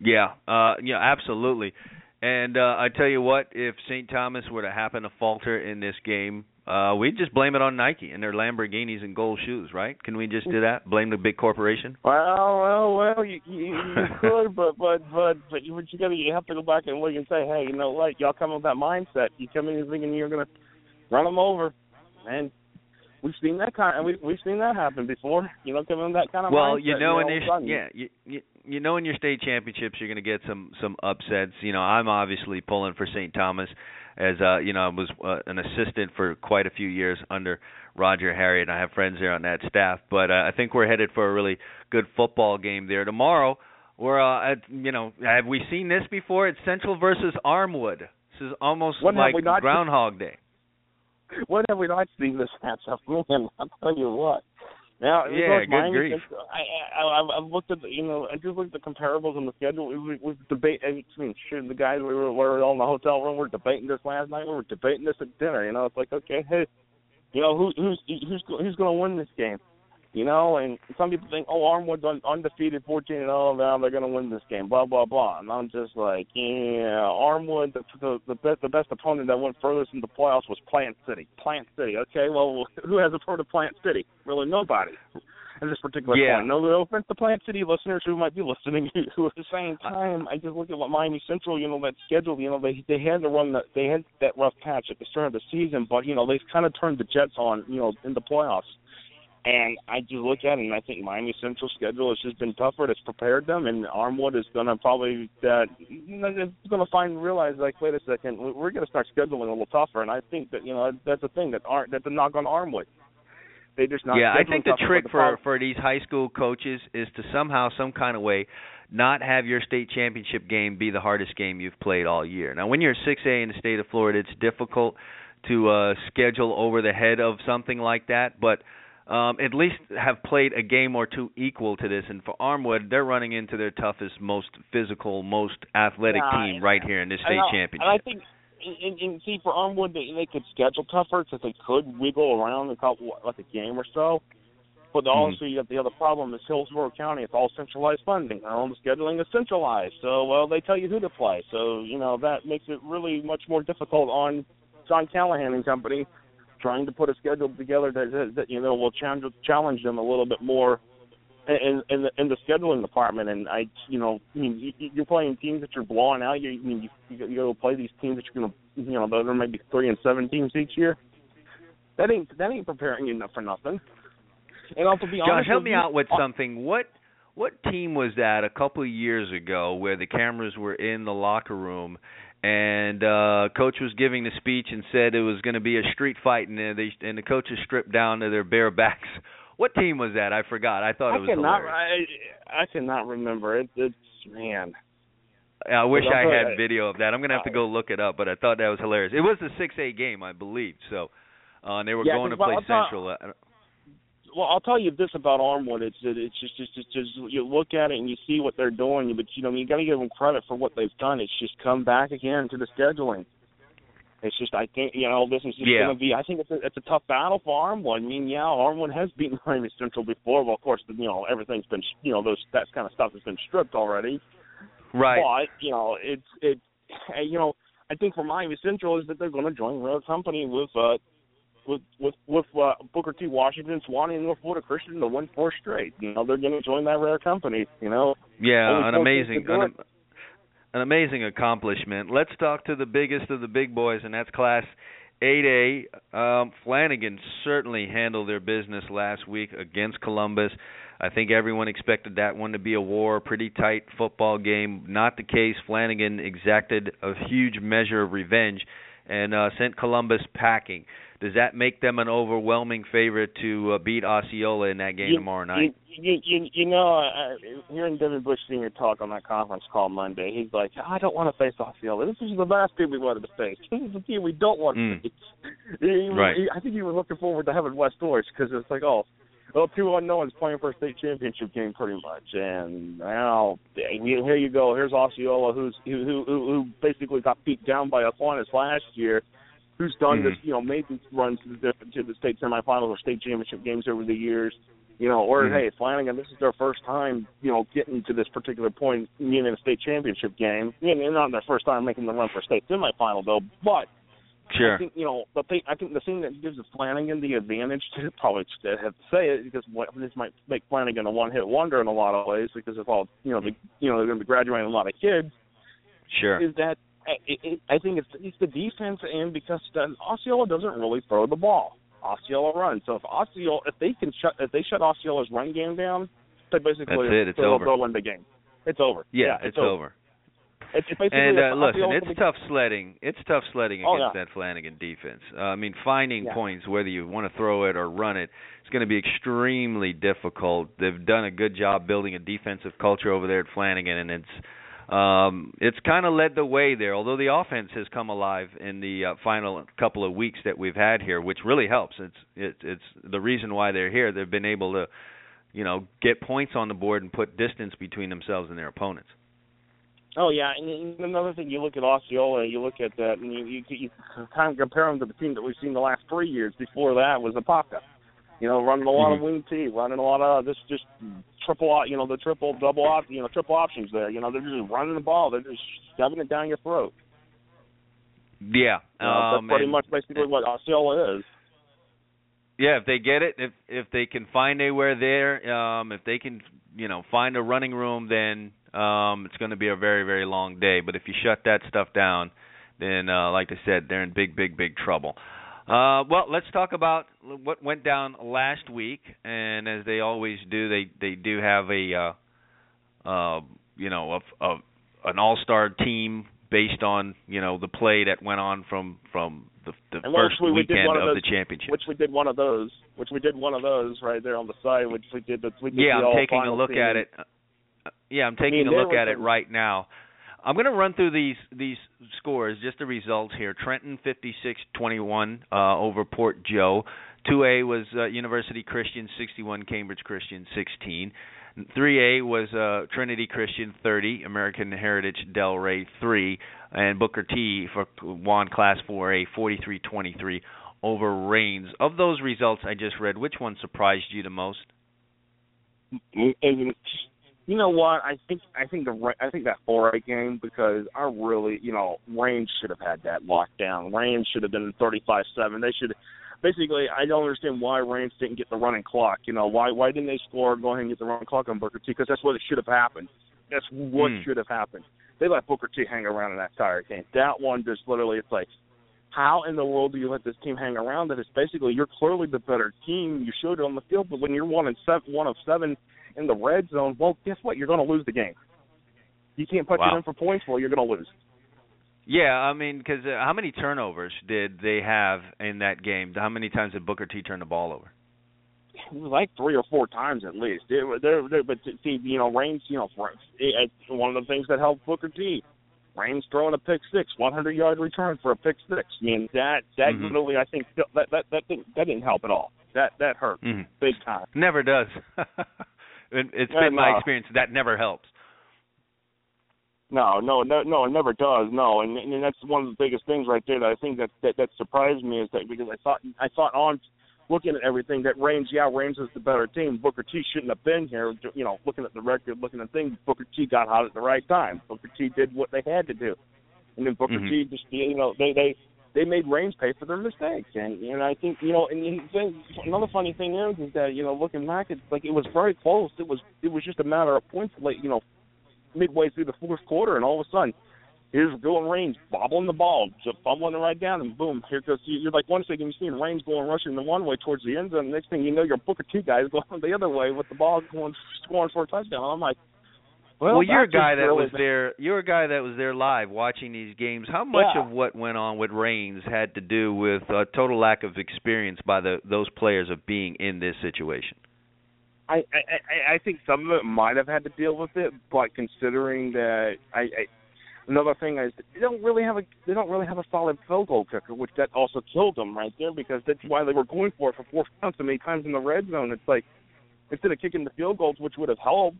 Yeah, uh yeah, absolutely. And uh I tell you what, if St. Thomas were to happen to falter in this game, uh we'd just blame it on Nike and their Lamborghinis and gold shoes, right? Can we just do that? Blame the big corporation? Well, well, well, you you, you could, but but but but you, you gotta you have to go back and look and say, hey, you know what? Y'all come with that mindset. You come in thinking you're gonna run them over, and we've seen that kind. Of, we we've seen that happen before. You know, with that kind of well, mindset. you know, in a your yeah, you, you you know in your state championships you're going to get some some upsets. You know, I'm obviously pulling for St. Thomas as uh you know I was uh, an assistant for quite a few years under Roger Harriott. And I have friends there on that staff, but uh, I think we're headed for a really good football game there tomorrow. We're uh, at, you know, have we seen this before? It's Central versus Armwood. This is almost have like Groundhog Day. When have we not seen this matchup? Man, I'll tell you what. Now, of Yeah, good Miami grief. I, I, I, I've looked at the, you know, I just looked at the comparables on the schedule. We, we, we debate. I mean, the guys we were, we were all in the hotel room. We were debating this last night. We were debating this at dinner. You know, it's like, okay, hey, you know, who, who's who's who's going to win this game? You know, and some people think, oh, Armwood's un, undefeated, 14 and 0, now they're going to win this game, blah blah blah. And I'm just like, yeah, Armwood, the the the best the best opponent that went furthest in the playoffs was Plant City. Plant City, okay. Well, who has a heard of Plant City? Really, nobody. at this particular Yeah. point. No, no offense to Plant City listeners who might be listening, who at the same uh, time, I just look at what Miami Central, you know, that schedule. You know, they they had to run that they had that rough patch at the start of the season, but you know they've kind of turned the Jets on, you know, in the playoffs. And I just look at it, and I think Miami Central schedule has just been tougher. It's prepared them, and Armwood is going to probably that you know, it's going to find realize like, wait a second, we- we're going to start scheduling a little tougher. And I think that you know that's the thing that aren't that's a knock on Armwood. They just not. yeah, I think the trick but for for these high school coaches is to somehow, some kind of way, not have your state championship game be the hardest game you've played all year. Now, when you're 6A in the state of Florida, it's difficult to uh schedule over the head of something like that, but um at least have played a game or two equal to this. And for Armwood, they're running into their toughest, most physical, most athletic Yeah, team right here in this state I, championship. And I think, and, and see, for Armwood, they, they could schedule tougher because they could wiggle around a couple, like a game or so. But Mm-hmm. also, you got the other problem is Hillsborough County. It's all centralized funding. All the scheduling is centralized. So, well, they tell you who to play. So, you know, that makes it really much more difficult on John Callahan and company trying to put a schedule together that, that, you know will challenge challenge them a little bit more in in the in the scheduling department. And I, you know, I mean, you, you're playing teams that you're blowing out. You, I mean, you, you go to play these teams that you're gonna, you know, there may be three and seven teams each year. That ain't that ain't preparing you enough for nothing. And also be Josh, honest, help me you, out with something. What what team was that a couple of years ago where the cameras were in the locker room and uh coach was giving the speech and said it was going to be a street fight and uh, they and the coaches stripped down to their bare backs. What team was that? I forgot. I thought I it was cannot. hilarious. I, I cannot remember it. It's man. I wish I had video of that. I'm gonna have to go look it up, but I thought that was hilarious. It was the six A game, I believe. So, uh, and they were Yeah, going to play well, Central. Uh, Well, I'll tell you this about Armwood. It's that it's just, just, just, just you look at it and you see what they're doing, but you know you got to give them credit for what they've done. It's just come back again to the scheduling. It's just I think you know this is just Yeah. going to be. I think it's a, it's a tough battle for Armwood. I mean, yeah, Armwood has beaten Miami Central before. Well, of course, you know everything's been you know those that kind of stuff has been stripped already. right. But you know, it's it. You know, I think for Miami Central is that they're going to join Rare Company with uh with with with uh, Booker T. Washington, Swanee, and North Florida Christian to win four straight. You know, they're going to join that Rare Company. You know, Yeah, an amazing, teams to do an, an amazing accomplishment. Let's talk to the biggest of the big boys, and that's Class 8A. Um, Flanagan certainly handled their business last week against Columbus. I think everyone expected that one to be a war, pretty tight football game. Not the case. Flanagan exacted a huge measure of revenge and uh, sent Columbus packing. Does that make them an overwhelming favorite to uh, beat Osceola in that game you, tomorrow night? You, you, you, know, uh, hearing Devin Bush Senior talk on that conference call Monday, he's like, I don't want to face Osceola. This is the last team we wanted to face. This is the team we don't want to Mm. face. He- Right. he- I think he was looking forward to having West Orange because it's like, oh, well, two unknowns playing for a state championship game, pretty much. And now here you go. Here's Osceola, who's who who who who basically got beat down by Aquinas last year, who's done Mhm. this, you know, made these runs to the, to the state semifinals or state championship games over the years. You know, or Mhm. hey, Flanagan, this is their first time, you know, getting to this particular point, being in a state championship game. You know, not their first time making the run for state semifinal though, but Sure. I think you know the thing. I think the thing that gives Flanagan the advantage to probably I have to say it because what, this might make Flanagan a one-hit wonder in a lot of ways because of all you know the you know they're going to be graduating a lot of kids. Sure. Is that it, it, I think it's it's the defense and because then Osceola doesn't really throw the ball. Osceola runs. So if Osceola if they can shut if they shut Osceola's run game down, they basically That's it. It's they'll, over. they'll win the game. It's over. Yeah, it's, over. It's basically And uh, listen, it's tough sledding. It's tough sledding Oh, against yeah. that Flanagan defense. Uh, I mean, finding Yeah. points, whether you want to throw it or run it, it's going to be extremely difficult. They've done a good job building a defensive culture over there at Flanagan, and it's um, it's kind of led the way there. Although the offense has come alive in the uh, final couple of weeks that we've had here, which really helps. It's it, it's the reason why they're here. They've been able to, you know, get points on the board and put distance between themselves and their opponents. Oh yeah, and another thing, you look at Osceola, you look at that, and you you, you kind of compare them to the team that we've seen the last three years. Before that was Apopka, you know, running a lot Mhm. of wing T, running a lot of this just triple, you know, the triple double op, you know, triple options there. You know, they're just running the ball, they're just shoving it down your throat. Yeah, You know, um, that's pretty and- much basically what Osceola is. Yeah, if they get it, if if they can find anywhere there, um, if they can, you know, find a running room, then um, it's going to be a very very long day. But if you shut that stuff down, then uh, like I said, they're in big big big trouble. Uh, well, let's talk about what went down last week, and as they always do, they they do have a uh, uh, you know a, a an all-star team based on you know the play that went on from from the, the first we, weekend one of, of the those, championship. Which we did one of those. Which we did one of those right there on the side. Which we did. The, we did yeah, the I'm taking a look team. at it. Yeah, I'm taking mean, a look was at it right now. I'm going to run through these these scores, just the results here. Trenton 56-21 uh, over Port Joe. 2A was uh, University Christian 61, Cambridge Christian 16. 3A was uh, Trinity Christian 30, American Heritage Delray 3, and Booker T for won Class 4A 43-23 over Raines. Of those results I just read, which one surprised you the most? And you know what? I think I think the I think that four A game because I really you know Raines should have had that locked down. Raines should have been thirty five seven. They should basically I don't understand why Raines didn't get the running clock. You know why why didn't they score? Go ahead and get the running clock on Booker T because that's what it should have happened. That's what Hmm. should have happened. They let Booker T hang around in that entire game. That one just literally it's like. How in the world do you let this team hang around? That it's basically you're clearly the better team. You showed it on the field, but when you're one and seven, one of seven in the red zone, well, guess what? You're going to lose the game. You can't put Wow. it in for points for. You're going to lose. Yeah, I mean, because uh, how many turnovers did they have in that game? How many times did Booker T turn the ball over? Like three or four times at least. It, there, there, but see, you know, Raines, you know, it, it, one of the things that helped Booker T. Raines throwing a pick six, 100 yard return for a pick six. I mean, that that Mhm. literally, I think that that that didn't, that didn't help at all. That that hurt Mhm. big time. Never does. it, it's been my experience that never helps. No, no, no, no, it never does. No, and, and that's one of the biggest things right there that I think that that, that surprised me is that because I thought I thought on looking at everything that Raines, yeah, Raines is the better team. Booker T shouldn't have been here. You know, looking at the record, looking at things, Booker T got hot at the right time. Booker T did what they had to do, and then Booker Mhm. T just you know they they they made Raines pay for their mistakes, and you know, I think you know and, then another funny thing is is that you know looking back, it's like it was very close. It was it was just a matter of points late, you know, midway through the fourth quarter, and all of a sudden, here's going Raines bobbling the ball, just fumbling it right down, and boom, here goes. You're like one second you're seeing Raines going rushing the one way towards the end zone, the next thing you know, your Booker T guy is going the other way with the ball going scoring for a touchdown. I'm like, well, Well, you're a guy that really was there. You're a guy that was there live watching these games. How much Yeah. of what went on with Raines had to do with a total lack of experience by the those players of being in this situation? I, I I- I think some of it might have had to deal with it, but considering that I, I another thing is they don't really have a they don't really have a solid field goal kicker, which that also killed them right there because that's why they were going for it for four counts so many times in the red zone. It's like instead of kicking the field goals, which would have helped,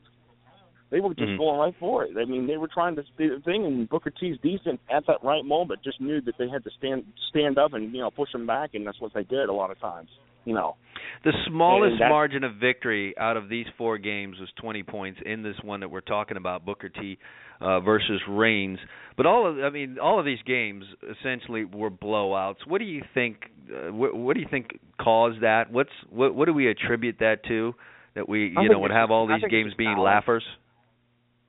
they were just Mhm. going right for it. I mean, they were trying to do the thing, and Booker T's decent at that right moment just knew that they had to stand stand up and you know push them back, and that's what they did a lot of times. You know. The smallest margin of victory out of these four games was 20 points in this one that we're talking about, Booker T uh, versus Raines. But all of, I mean, all of these games essentially were blowouts. What do you think? Uh, what, what do you think caused that? What's what? What do we attribute that to? That we, you know, would have all these games being laughers.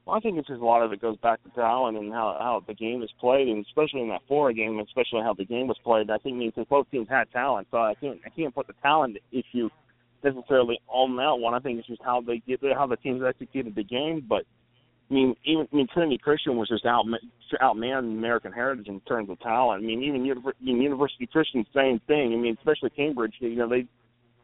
Well, I think it's just a lot of it goes back to talent and how how the game is played, and especially in that four game, especially how the game was played. I think because both teams had talent, so I can't I can't put the talent issue necessarily on that one. I think it's just how they get how the teams executed the game. But I mean, even I mean Trinity Christian was just out outman American Heritage in terms of talent. I mean, even I mean, University Christian, same thing. I mean, especially Cambridge. You know, they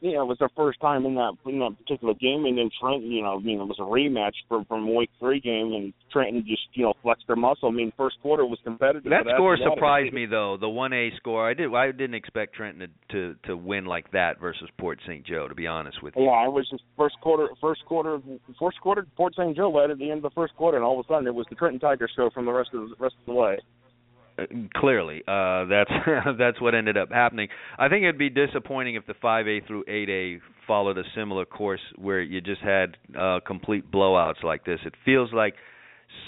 you know, it was their first time in that in that particular game, and then Trenton, you know, I mean, it was a rematch from from week three game, and Trenton just you know flexed their muscle. I mean, first quarter was competitive. That score it- surprised me though. The one A score. I did. I didn't expect Trenton to, to to win like that versus Port St. Joe. To be honest with you. Yeah, I was just first quarter, first quarter, first quarter. Port St. Joe led at the end of the first quarter, and all of a sudden it was the Trenton Tigers show from the rest of the rest of the way. Uh, clearly, uh, that's that's what ended up happening. I think it'd be disappointing if the 5A through 8A followed a similar course where you just had uh, complete blowouts like this. It feels like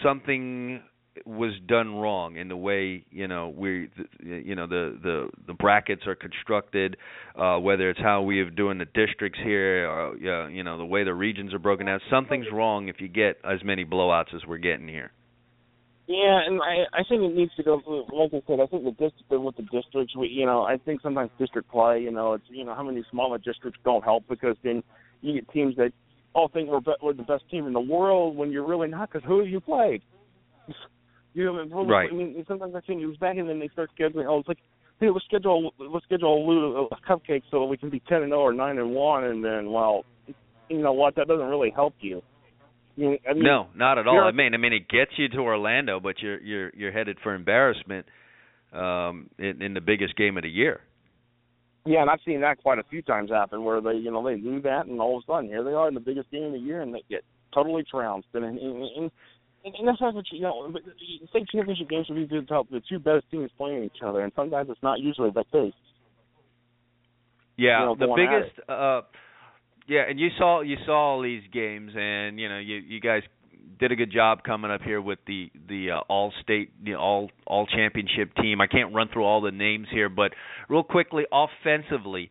something was done wrong in the way you know we you know the the the brackets are constructed uh whether it's how we are doing the districts here or you know the way the regions are broken down something's wrong if you get as many blowouts as we're getting here yeah, and I I think it needs to go. Like I said, I think the district with the districts, we you know, I think sometimes district play, you know, it's you know how many smaller districts don't help because then you get teams that all think we're be- we're the best team in the world when you're really not because who have you played? you know, right. I mean, sometimes I think it was back and then they start scheduling. Oh, it's like, hey, let's schedule let's schedule a, loot, a cupcake so we can be ten and zero or nine and one, and then well, you know what? That doesn't really help you. I mean, no, not at all. I mean, I mean, it gets you to Orlando, but you're you're you're headed for embarrassment um, in, in the biggest game of the year. Yeah, and I've seen that quite a few times happen where they, you know, they do that, and all of a sudden here they are in the biggest game of the year, and they get totally trounced. And and and, and, and that's not what you, you know. State championship games should be the, the two best teams playing each other, and sometimes it's not usually the case. Yeah, you know, the biggest. uh yeah, and you saw you saw all these games, and you know you you guys did a good job coming up here with the the uh, all state the all all championship team. I can't run through all the names here, but real quickly, offensively,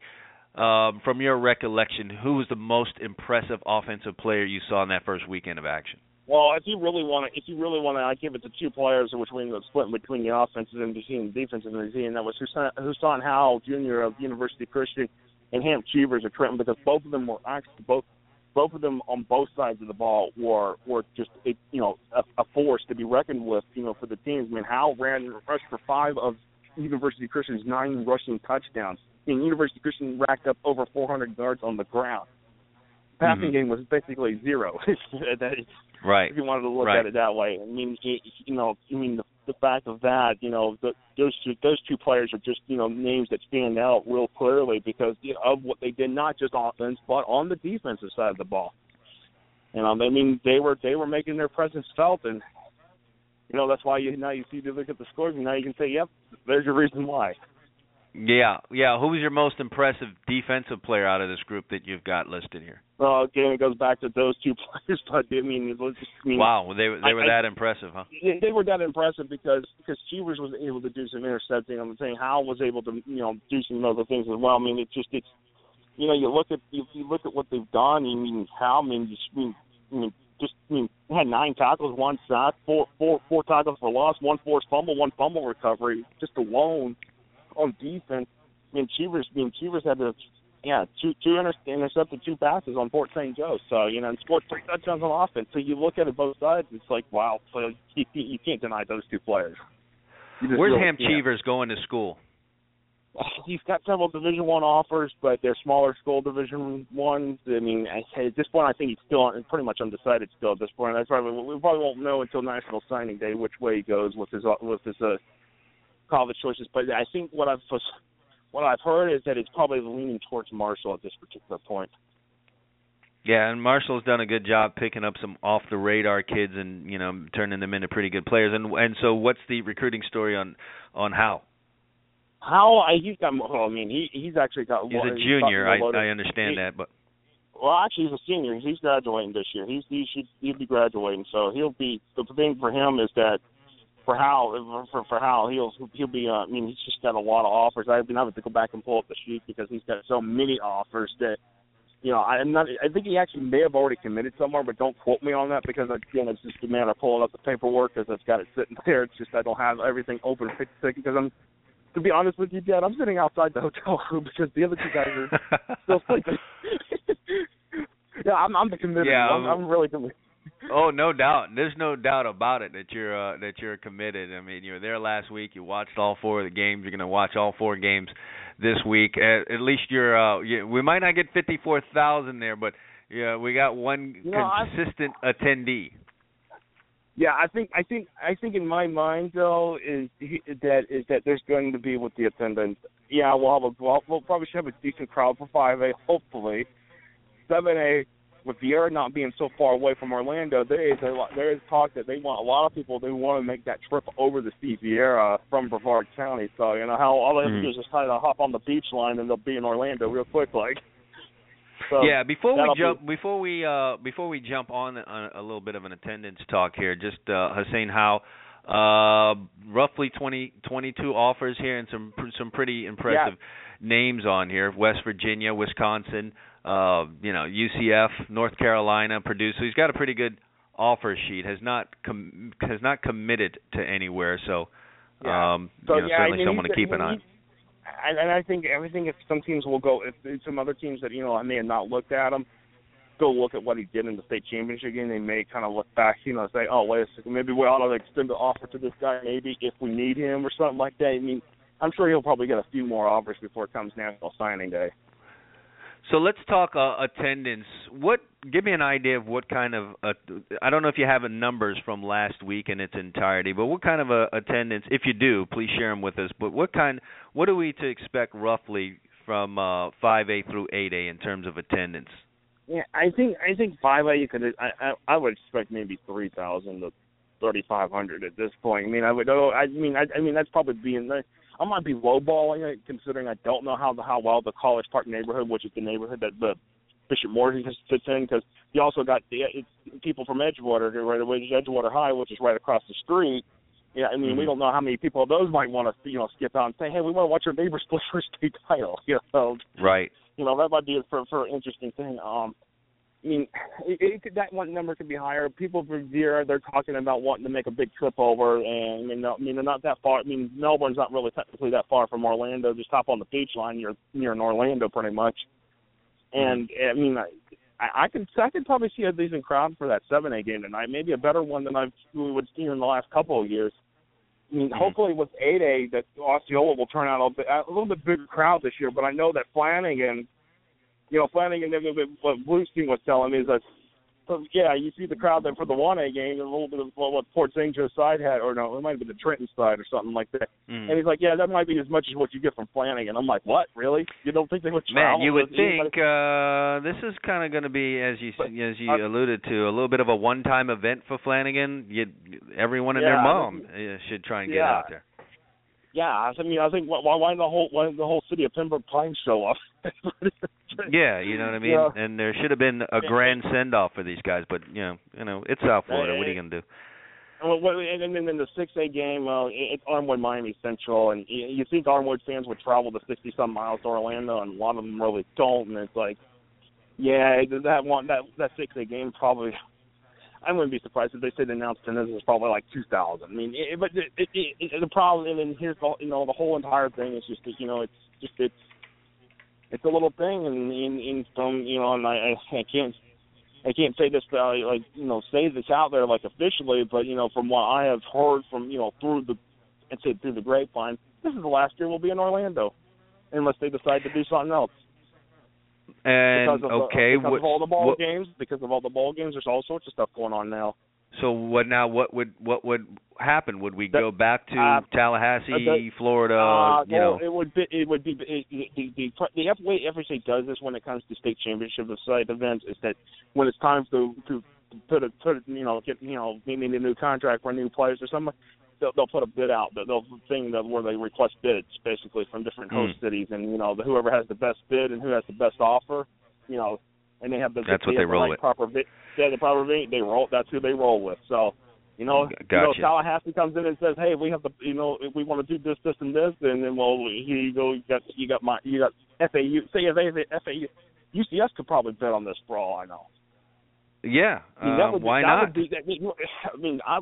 um, from your recollection, who was the most impressive offensive player you saw in that first weekend of action? Well, if you really want to, if you really want to, I give it to two players, which we ended up splitting between the offenses and between the defenses team. That was Husan, Husan Howell Jr. of University Christian and Hamp Cheevers of Trenton because both of them were actually both both of them on both sides of the ball were were just a, you know a, a force to be reckoned with you know for the teams. I mean, Howell ran rushed for five of University Christian's nine rushing touchdowns. I mean, University Christian racked up over 400 yards on the ground. Passing mm-hmm. game was basically zero. that is, right. If you wanted to look right. at it that way, I mean, it, you know, I mean the the fact of that, you know, the, those two those two players are just you know names that stand out real clearly because you know, of what they did not just offense but on the defensive side of the ball. You know, I mean they were they were making their presence felt, and you know that's why you now you see you look at the scores and now you can say, yep, there's your reason why. Yeah, yeah. Who was your most impressive defensive player out of this group that you've got listed here? Well, again, it goes back to those two players. But I mean, I mean wow, they they were I, that impressive, huh? They, they were that impressive because because Cheevers was able to do some intercepting. I'm saying Howell was able to you know do some other things as well. I mean, it just it's you know you look at you, you look at what they've done. I mean, Howell, I mean, just, I mean, I mean just I mean had nine tackles, one sack, four four four tackles for loss, one forced fumble, one fumble recovery, just alone on defense. I mean, Cheevers, I mean, Cheevers had to, yeah, two two inter- intercepted two passes on Port St. Joe. So you know, and scored three touchdowns on offense. So you look at it both sides, it's like wow. So you, you can't deny those two players. Where's Hamp. Cheevers going to school? He's got several Division One offers, but they're smaller school Division Ones. I mean, at this point, I think he's still pretty much undecided still at this point. That's probably we probably won't know until National Signing Day which way he goes with his with his uh, college choices. But I think what I've what I've heard is that it's probably leaning towards Marshall at this particular point. Yeah, and Marshall's done a good job picking up some off the radar kids and you know turning them into pretty good players. And and so, what's the recruiting story on on how? How I, he's got. Well, I mean, he he's actually got. He's a he's junior. I. I understand he, that, but well, actually, he's a senior. He's graduating this year. He's he should he'll be graduating. So he'll be. The thing for him is that for Hal for for Hal he'll he'll be. Uh, I mean, he's just got a lot of offers. I've been having to go back and pull up the sheet because he's got so many offers that. You know, I'm not. I think he actually may have already committed somewhere, but don't quote me on that because again, it's just a matter of pulling up the paperwork because I've got it sitting there. It's just I don't have everything open because I'm to be honest with you, Dad, I'm sitting outside the hotel room because the other two guys are still sleeping. yeah, I'm, I'm the committed. Yeah, I'm, I'm- I'm really committed. Oh, no doubt. There's no doubt about it that you're uh, that you're committed. I mean, you were there last week. You watched all four of the games. You're going to watch all four games this week. At, at least you're. Uh, you, we might not get fifty-four thousand there, but yeah, we got one You know, I- consistent attendee. Yeah, I think I think I think in my mind though is he- that is that there's going to be with the attendance. Yeah, we'll have a we'll, we'll probably should have a decent crowd for five A, hopefully. Seven A, with Viera not being so far away from Orlando, there is a lot, there is talk that they want a lot of people they want to make that trip over to Steve Viera from Brevard County. So you know how all they have to do is just kind of hop on the beach line and they'll be in Orlando real quick, like. So yeah, before we jump be- before we uh before we jump on a, a little bit of an attendance talk here, just uh Hussein Howe Uh, roughly 20, 22 offers here, and some some pretty impressive names on here: West Virginia, Wisconsin, uh, you know, UCF, North Carolina, Purdue. So he's got a pretty good offer sheet. Has not com- has not committed to anywhere. So, Yeah. um, So you know, yeah, I certainly mean, someone to keep an eye. And, and I think everything. If some teams will go, if if some other teams that you know I may have not looked at him, go look at what he did in the state championship game. They may kind of look back, you know, say, oh wait a second, maybe we ought to extend the offer to this guy, maybe if we need him or something like that. I mean, I'm sure he'll probably get a few more offers before it comes National Signing Day. So let's talk uh, attendance. What? Give me an idea of what kind of. Uh, I don't know if you have numbers from last week in its entirety, but what kind of a attendance, if you do, please share them with us. But what kind? What are we to expect roughly from uh, 5A through 8A in terms of attendance? Yeah, I think I think five A you could I I, I would expect maybe three thousand to thirty five hundred at this point. I mean I would oh I mean I I mean that's probably being I might be lowballing it considering I don't know how the how well the College Park neighborhood, which is the neighborhood that the Bishop Morgan fits in, because you also got the it's people from Edgewater right away Edgewater High, which is right across the street. Yeah, I mean we Mhm. don't know how many people of those might want to you know skip out and say hey we want to watch our neighbor split for state title. You know Right. you know that might be a, for for an interesting thing. Um, I mean, it, it could, that one number could be higher. People from Viera, they're talking about wanting to make a big trip over, and I mean, no, I mean, they're not that far. I mean, Melbourne's not really technically that far from Orlando. Just hop on the beach line, you're near in Orlando, pretty much. And I mean, I, I could I could probably see a decent crowd for that seven A game tonight. Maybe a better one than I've we would see in the last couple of years. I mean, Mhm. hopefully with 8A that Osceola will turn out a, bit, a little bit bigger crowd this year. But I know that Flanagan, you know, Flanagan, what Bluestein was telling me is that, so, yeah, you see the crowd there for the 1A game, and a little bit of what what Port St. Joe side had, or no, it might have been the Trenton side or something like that. Mm. And he's like, yeah, that might be as much as what you get from Flanagan. I'm like, what, really? You don't think they would Man, you would think uh this is kind of going to be, as you But, as you uh, alluded to, a little bit of a one-time event for Flanagan. You, everyone and Yeah, their I mom uh, should try and get Yeah. out there. Yeah, I mean, I think why why the whole why the whole city of Pembroke Pines show up? Yeah, you know what I mean. Yeah. And there should have been a grand send-off for these guys, but you know, you know, it's South Florida. What are you going to do? Well, what- and then in the six A game, uh, it's Armwood Miami Central, and you you think Armwood fans would travel the sixty some miles to Orlando, and a lot of them really don't. And it's like, yeah, that one that that six A game probably. I wouldn't be surprised if they said announced attendance was probably like two thousand. I mean, it, but it, it, it, the problem, and here's the you know the whole entire thing is just that you know it's just it's it's a little thing, and in in from you know, and I I I can't I can't say this uh, like you know say this out there like officially, but you know from what I have heard from you know through the and say through the grapevine, this is the last year we'll be in Orlando, unless they decide to do something else. And because of okay, the, because what, of all the ball what, games, because of all the ball games, there's all sorts of stuff going on now. so what now? What would what would happen? Would we go back to uh, Tallahassee, the- Florida? uh, you well, know, it would be it would be it, the the the, the F- way FHA does this when it comes to state championship side events is that when it's time to to put a put a, you know get you know maybe a new contract for new players or something. They'll, they'll put a bid out. They'll they'll thing that where they request bids basically from different host Hmm. cities, and you know the, whoever has the best bid and who has the best offer, you know, and they have the That's what they they the roll right with. proper bid. Yeah, the proper bid. They roll. That's who they roll with. So. You know, G- you know. Tallahassee comes in and says, "Hey, we have the, you know, we want to do this, this, and this," and then, well, here you go. You got, you got my, you got FAU. Say if FAU, UCF could probably bet on this for all I know. yeah. I mean, uh, would, why not? Be, that, I mean, I,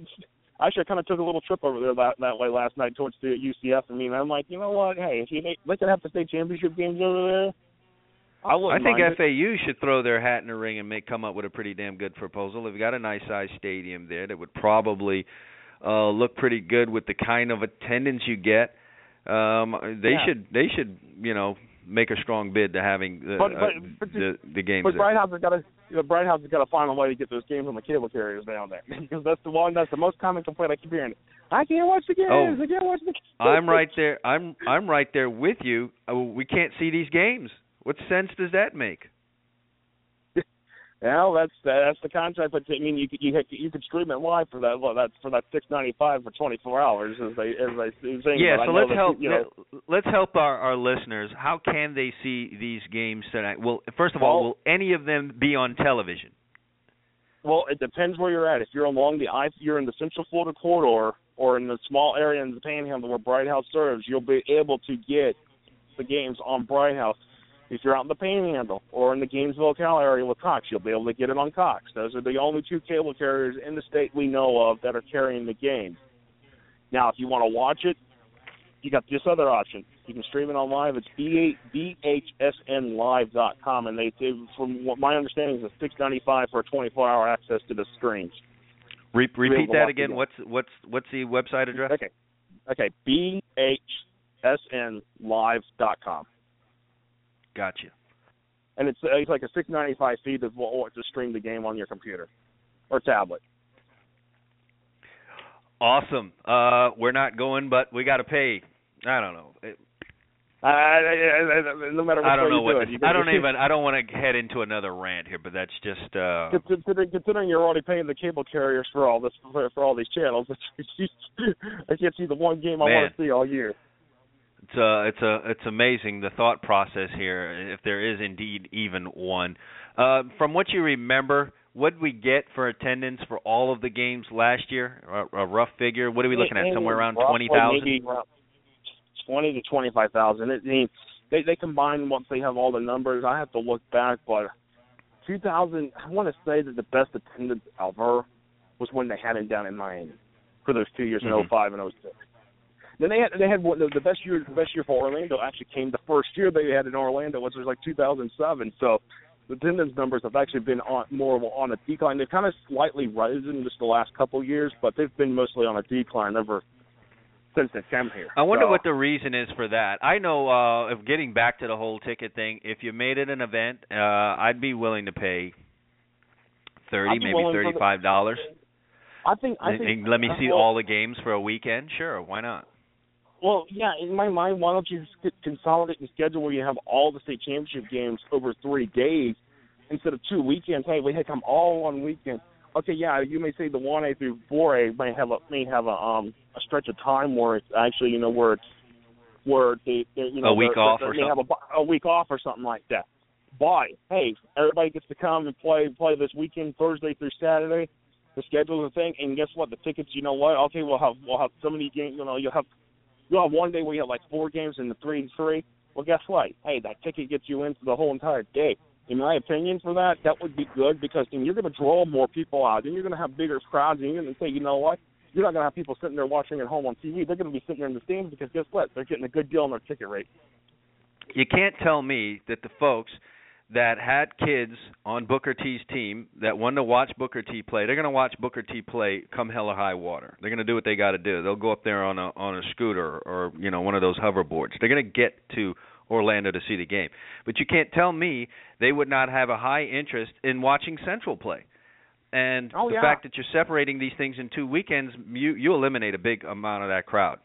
I should kind of took a little trip over there that, that way last night towards the UCF. I mean, I'm like, you know what? Hey, if you make, they could have the state championship games over there. I I think mind it. FAU should throw their hat in the ring and make come up with a pretty damn good proposal. They've got a nice sized stadium there that would probably uh look pretty good with the kind of attendance you get. Um they Yeah. should they should, you know, make a strong bid to having the But- uh, but- but the, the games But. Bright House has got to, know, Bright House has got to find a way to get those games on the cable carriers down there because that's the one that's the most common complaint I keep hearing. I can't watch the games. Oh. I can't watch the games. I'm right there. I'm I'm right there with you. Uh, we can't see these games. What sense does that make? Well, that's that's the contract. But I mean, you could you you could stream it live for that well, that for that six ninety five for twenty four hours, as they as they say. Yeah, but so let's that, help. You know, let, us help our, our listeners. How can they see these games tonight? Well, first of all, Well- will any of them be on television? well, it depends where you're at. If you're along the I, you're in the Central Florida corridor. or in the small area in the Panhandle where Bright House serves, you'll be able to get the games on Bright House. If you're out in the Panhandle or in the Gainesville, Cal area with Cox, you'll be able to get it on Cox. Those are the only two cable carriers in the state we know of that are carrying the games. Now, if you want to watch it, you got this other option. You can stream it on live. It's bhsnlive.com, and they, they from what my understanding, is a six ninety five for 24 hour access to the screens. Re- repeat that again. again. What's what's what's the website address? Okay, okay, bhsnlive.com, Gotcha. and it's it's like a six ninety five fee to what to stream the game on your computer or tablet. Awesome. Uh, we're not going, but we got to pay. I don't know. It, I, I, I, no matter which I don't know you what. do I don't even. I don't want to head into another rant here, but that's just. uh Considering, considering you're already paying the cable carriers for all this for, for all these channels, I can't see the one game I Man. want to see all year. It's uh it's a it's amazing the thought process here if there is indeed even one. Uh from what you remember, what did we get for attendance for all of the games last year? A, a rough figure. What are we looking at? Somewhere around roughly 20,000? Twenty to twenty five thousand. I mean they they combine once they have all the numbers. I have to look back, but two thousand. I want to say that the best attendance ever was when they had it down in Miami for those two years Mhm. in '05 and '06. Then they had they had one, the, the best year the best year for Orlando actually came the first year they had in Orlando, which was like 2007. So the attendance numbers have actually been on more on a decline. They've kind of slightly risen just the last couple of years, but they've been mostly on a decline ever since they came here. I wonder So- what the reason is for that. I know uh if getting back to the whole ticket thing, if you made it an event, uh I'd be willing to pay 30 maybe willing for the- 35 dollars I think I think and let me see all the games for a weekend. Sure, why not? Well, yeah, in my mind, why don't you just consolidate the schedule where you have all the state championship games over three days instead of two weekends? Hey, we had come all one weekend. Okay, yeah, you may say the one A through four A may have a may have a um a stretch of time where it's actually you know where it's where they, they you know A week they're- off they or may have a, a week off or something like that. But hey, everybody gets to come and play play this weekend Thursday through Saturday. The schedule's a thing, and guess what? The tickets, you know what? Okay, we'll have we'll have so many games. You know, you'll have you'll have one day where you have like four games in the three and three. Well, guess what? Hey, that ticket gets you in for the whole entire day. In my opinion, for that, that would be good because then you're going to draw more people out. Then you're going to have bigger crowds, and you're going to say, you know what? You're not going to have people sitting there watching at home on TV. They're going to be sitting there in the stands because guess what? They're getting a good deal on their ticket rate. you can't tell me that the folks that had kids on Booker T's team that wanted to watch Booker T play, they're going to watch Booker T play come hell or high water. They're going to do what they got to do. They'll go up there on a on a scooter or you know one of those hoverboards. They're going to get to Orlando to see the game. But you can't tell me they would not have a high interest in watching Central play. And Oh, the yeah. fact that you're separating these things in two weekends, you you eliminate a big amount of that crowd.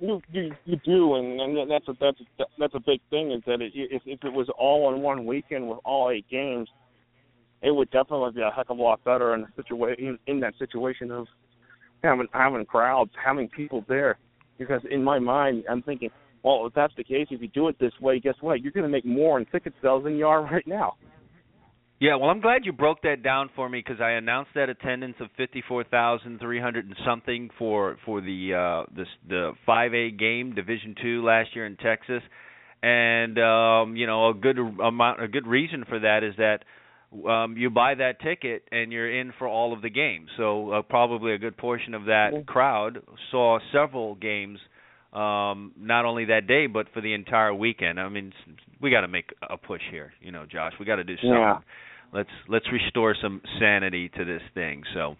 You you, you do, and, and that's a that's a, that's a big thing is that it, if if it was all in one weekend with all eight games, it would definitely be a heck of a lot better in the situation in, in that situation of having having crowds, having people there. Because in my mind, I'm thinking, well, if that's the case, if you do it this way, guess what? You're going to make more in ticket sales than you are right now. Yeah, well, I'm glad you broke that down for me because I announced that attendance of 54,300 and something for for the uh this the 5A game Division 2 last year in Texas. And um you know, a good amount a good reason for that is that um you buy that ticket and you're in for all of the games. So uh, probably a good portion of that crowd saw several games um not only that day but for the entire weekend. I mean, we got to make a push here, you know, Josh. We got to do something Yeah. Let's let's restore some sanity to this thing. So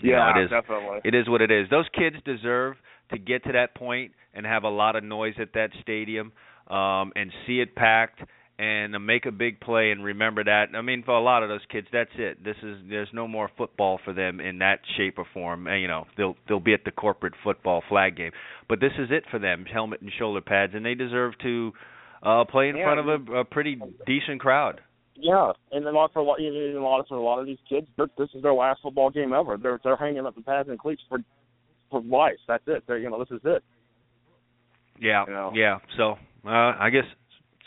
you know, it is definitely. it is what it is. Those kids deserve to get to that point and have a lot of noise at that stadium um and see it packed and uh, make a big play and remember that. I mean, for a lot of those kids, that's it. This is there's no more football for them in that shape or form. And, you know, they'll they'll be at the corporate football flag game, but this is it for them: helmet and shoulder pads, and they deserve to uh play in Yeah, front of a, a pretty decent crowd. Yeah, and a lot for a lot, you know, a lot for a lot of these kids, this is their last football game ever. They're they're hanging up the pads and cleats for for life. That's it. They're you know this is it. Yeah, You know. yeah. So uh, I guess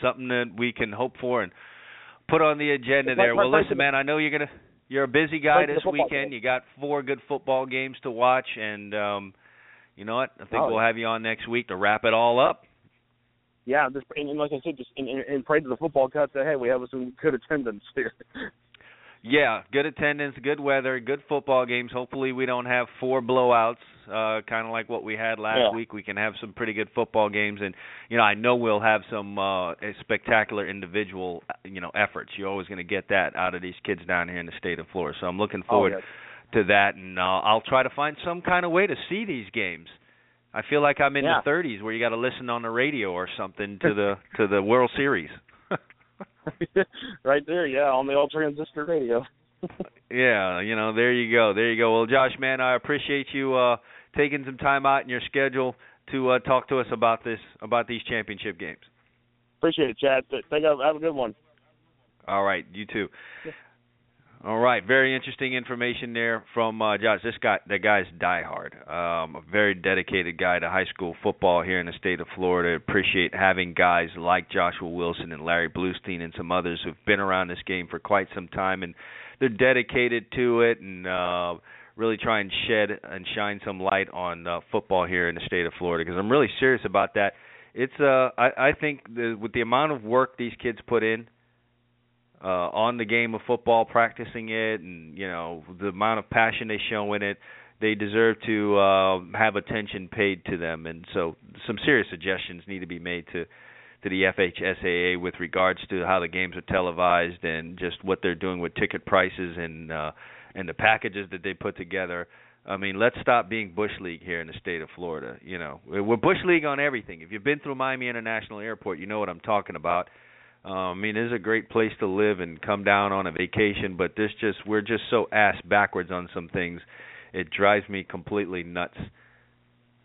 something that we can hope for and put on the agenda Right, there. right, Well, listen, man. I know you're gonna you're a busy guy this weekend. game. You got four good football games to watch, and um, you know what? I think Oh, we'll have you on next week to wrap it all up. Yeah, just, and, and like I said, just and, and, and pray to the football gods that hey, we have some good attendance here. Yeah, good attendance, good weather, good football games. Hopefully, we don't have four blowouts, uh, kind of like what we had last Yeah. week. We can have some pretty good football games, and you know, I know we'll have some uh, spectacular individual, you know, efforts. You're always going to get that out of these kids down here in the state of Florida. So I'm looking Oh, forward yes. to that, and uh, I'll try to find some kind of way to see these games. I feel like I'm in Yeah. the 30s where you got to listen on the radio or something to the to the World Series. right there, yeah, on the old transistor radio. Yeah, you know, there you go, there you go. Well, Josh, man, I appreciate you uh taking some time out in your schedule to uh talk to us about this about these championship games. Appreciate it, Chad. Th- Think have, have a good one. All right, you too. All right, very interesting information there from uh, Josh. This guy, the guy's diehard, um, a very dedicated guy to high school football here in the state of Florida. Appreciate having guys like Joshua Wilson and Larry Blustein and some others who've been around this game for quite some time, and they're dedicated to it and uh, really try and shed and shine some light on uh, football here in the state of Florida. Because I'm really serious about that. It's uh, I, I think the, with the amount of work these kids put in uh on the game of football practicing it and you know the amount of passion they show in it they deserve to uh have attention paid to them and so some serious suggestions need to be made to to the FHSAA with regards to how the games are televised and just what they're doing with ticket prices and uh and the packages that they put together I mean, let's stop being bush league here in the state of Florida. You know, we're bush league on everything. If you've been through Miami International Airport, you know what I'm talking about. Uh, I mean, it is a great place to live and come down on a vacation, but this just we're just so ass backwards on some things. It drives me completely nuts.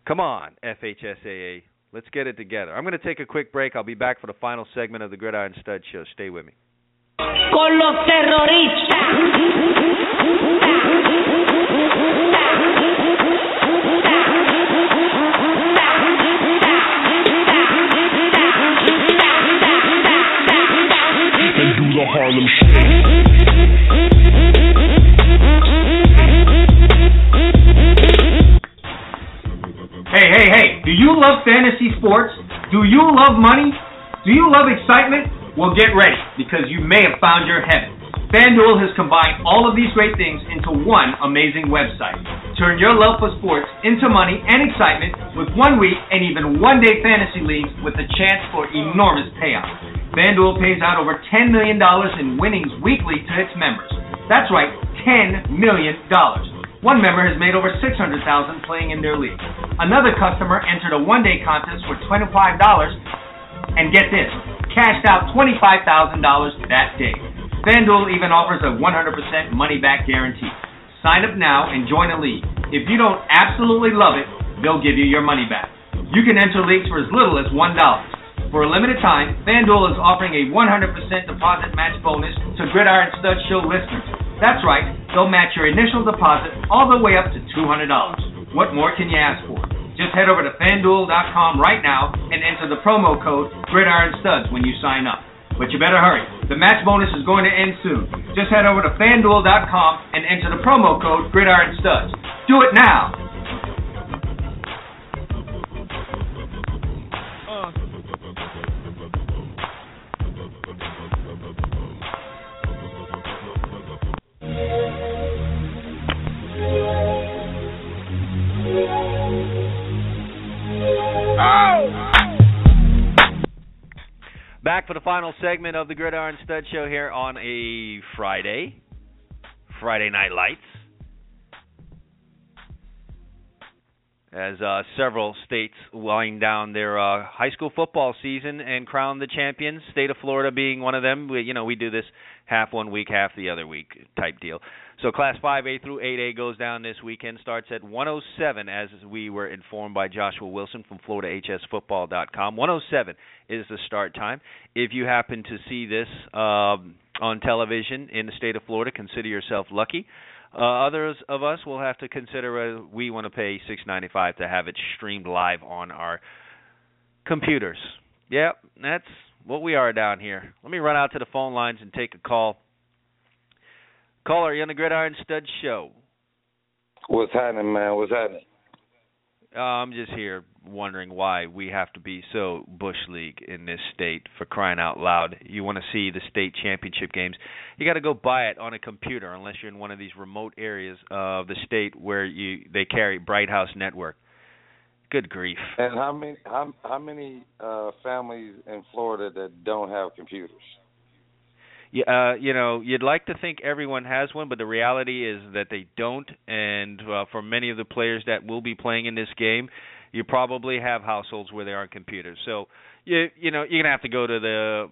Come on, FHSAA, let's get it together. I'm going to take a quick break. I'll be back for the final segment of the Gridiron Stud Show. Stay with me. Con los and the Harlem Shake. Hey, hey, hey, do you love fantasy sports? Do you love money? Do you love excitement? Well, get ready because you may have found your heaven. FanDuel has combined all of these great things into one amazing website. Turn your love for sports into money and excitement with one week and even one day fantasy leagues with a chance for enormous payouts. FanDuel pays out over $10 million in winnings weekly to its members. That's right, $10 million. One member has made over 600,000 playing in their league. Another customer entered a one-day contest for $25 and get this, cashed out $25,000 that day. FanDuel even offers a 100% money-back guarantee. Sign up now and join a league. If you don't absolutely love it, they'll give you your money back. You can enter leagues for as little as $1. For a limited time, FanDuel is offering a 100% deposit match bonus to Gridiron Stud Show listeners. That's right, they'll match your initial deposit all the way up to $200. What more can you ask for? Just head over to fanduel.com right now and enter the promo code Gridiron Studs when you sign up. But you better hurry. The match bonus is going to end soon. Just head over to fanduel.com and enter the promo code Gridiron Studs. Do it now. Back for the final segment of the Gridiron Stud Show here on a Friday, Friday Night Lights. As uh, several states wind down their uh, high school football season and crown the champions, state of Florida being one of them. We, you know, we do this half one week, half the other week type deal. So Class 5A through 8A goes down this weekend. Starts at 107, as we were informed by Joshua Wilson from FloridaHSFootball.com. 107 is the start time. If you happen to see this um, on television in the state of Florida, consider yourself lucky. Uh, others of us will have to consider uh, we want to pay 6.95 to have it streamed live on our computers. Yep, that's what we are down here. Let me run out to the phone lines and take a call. Caller, you on the Gridiron Stud Show. What's happening, man? What's happening? Uh, I'm just here wondering why we have to be so bush league in this state for crying out loud. You want to see the state championship games, you got to go buy it on a computer unless you're in one of these remote areas of the state where you they carry Bright House Network. Good grief. And how many how how many uh families in Florida that don't have computers? Yeah, uh, you know, you'd like to think everyone has one, but the reality is that they don't. And uh, for many of the players that will be playing in this game, you probably have households where there aren't computers. So you you know you're gonna have to go to the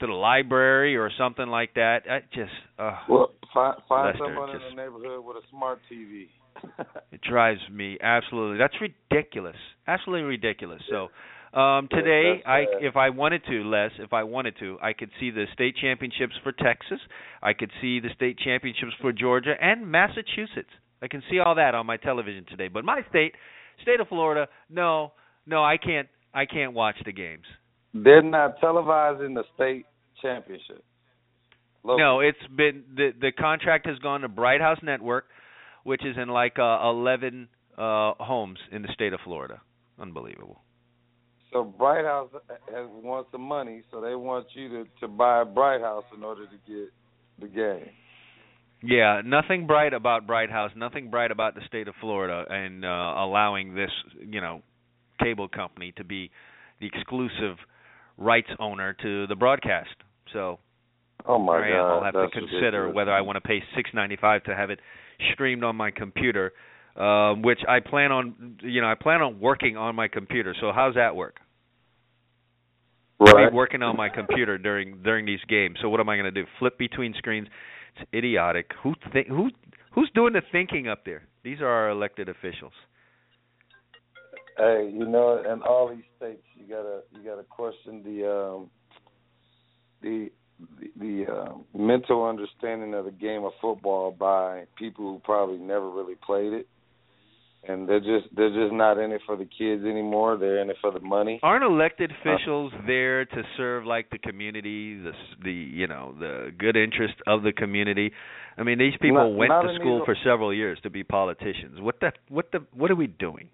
to the library or something like that. I just uh, well, find find Lester, someone just- in the neighborhood with a smart TV. it drives me absolutely. That's ridiculous. Absolutely ridiculous. So um today I if I wanted to, Les, if I wanted to, I could see the state championships for Texas. I could see the state championships for Georgia and Massachusetts. I can see all that on my television today. But my state, state of Florida, no, no, I can't I can't watch the games. They're not televising the state championship. Local. No, it's been the the contract has gone to Bright House Network, which is in like uh, 11 uh homes in the state of Florida. Unbelievable. So Bright House has wants the money, so they want you to to buy Bright House in order to get the game. Yeah, nothing bright about Bright House, nothing bright about the state of Florida and uh allowing this, you know, cable company to be the exclusive rights owner to the broadcast. So Oh my am. God, I'll have that's to consider ridiculous. whether I want to pay six ninety five to have it streamed on my computer, um, which I plan on. You know, I plan on working on my computer. So how's that work? I'll Right. be working on my computer during during these games. So what am I going to do? Flip between screens? It's idiotic. Who th- who who's doing the thinking up there? These are our elected officials. Hey, you know, in all these states, you gotta you gotta question the um the the, the um, mental understanding of the game of football by people who probably never really played it, and they're just they're just not in it for the kids anymore. They're in it for the money. Aren't elected officials there to serve like the community, the s- the you know the good interest of the community? I mean, these people Not- went not to school for several years to be politicians. What the what the what are we doing?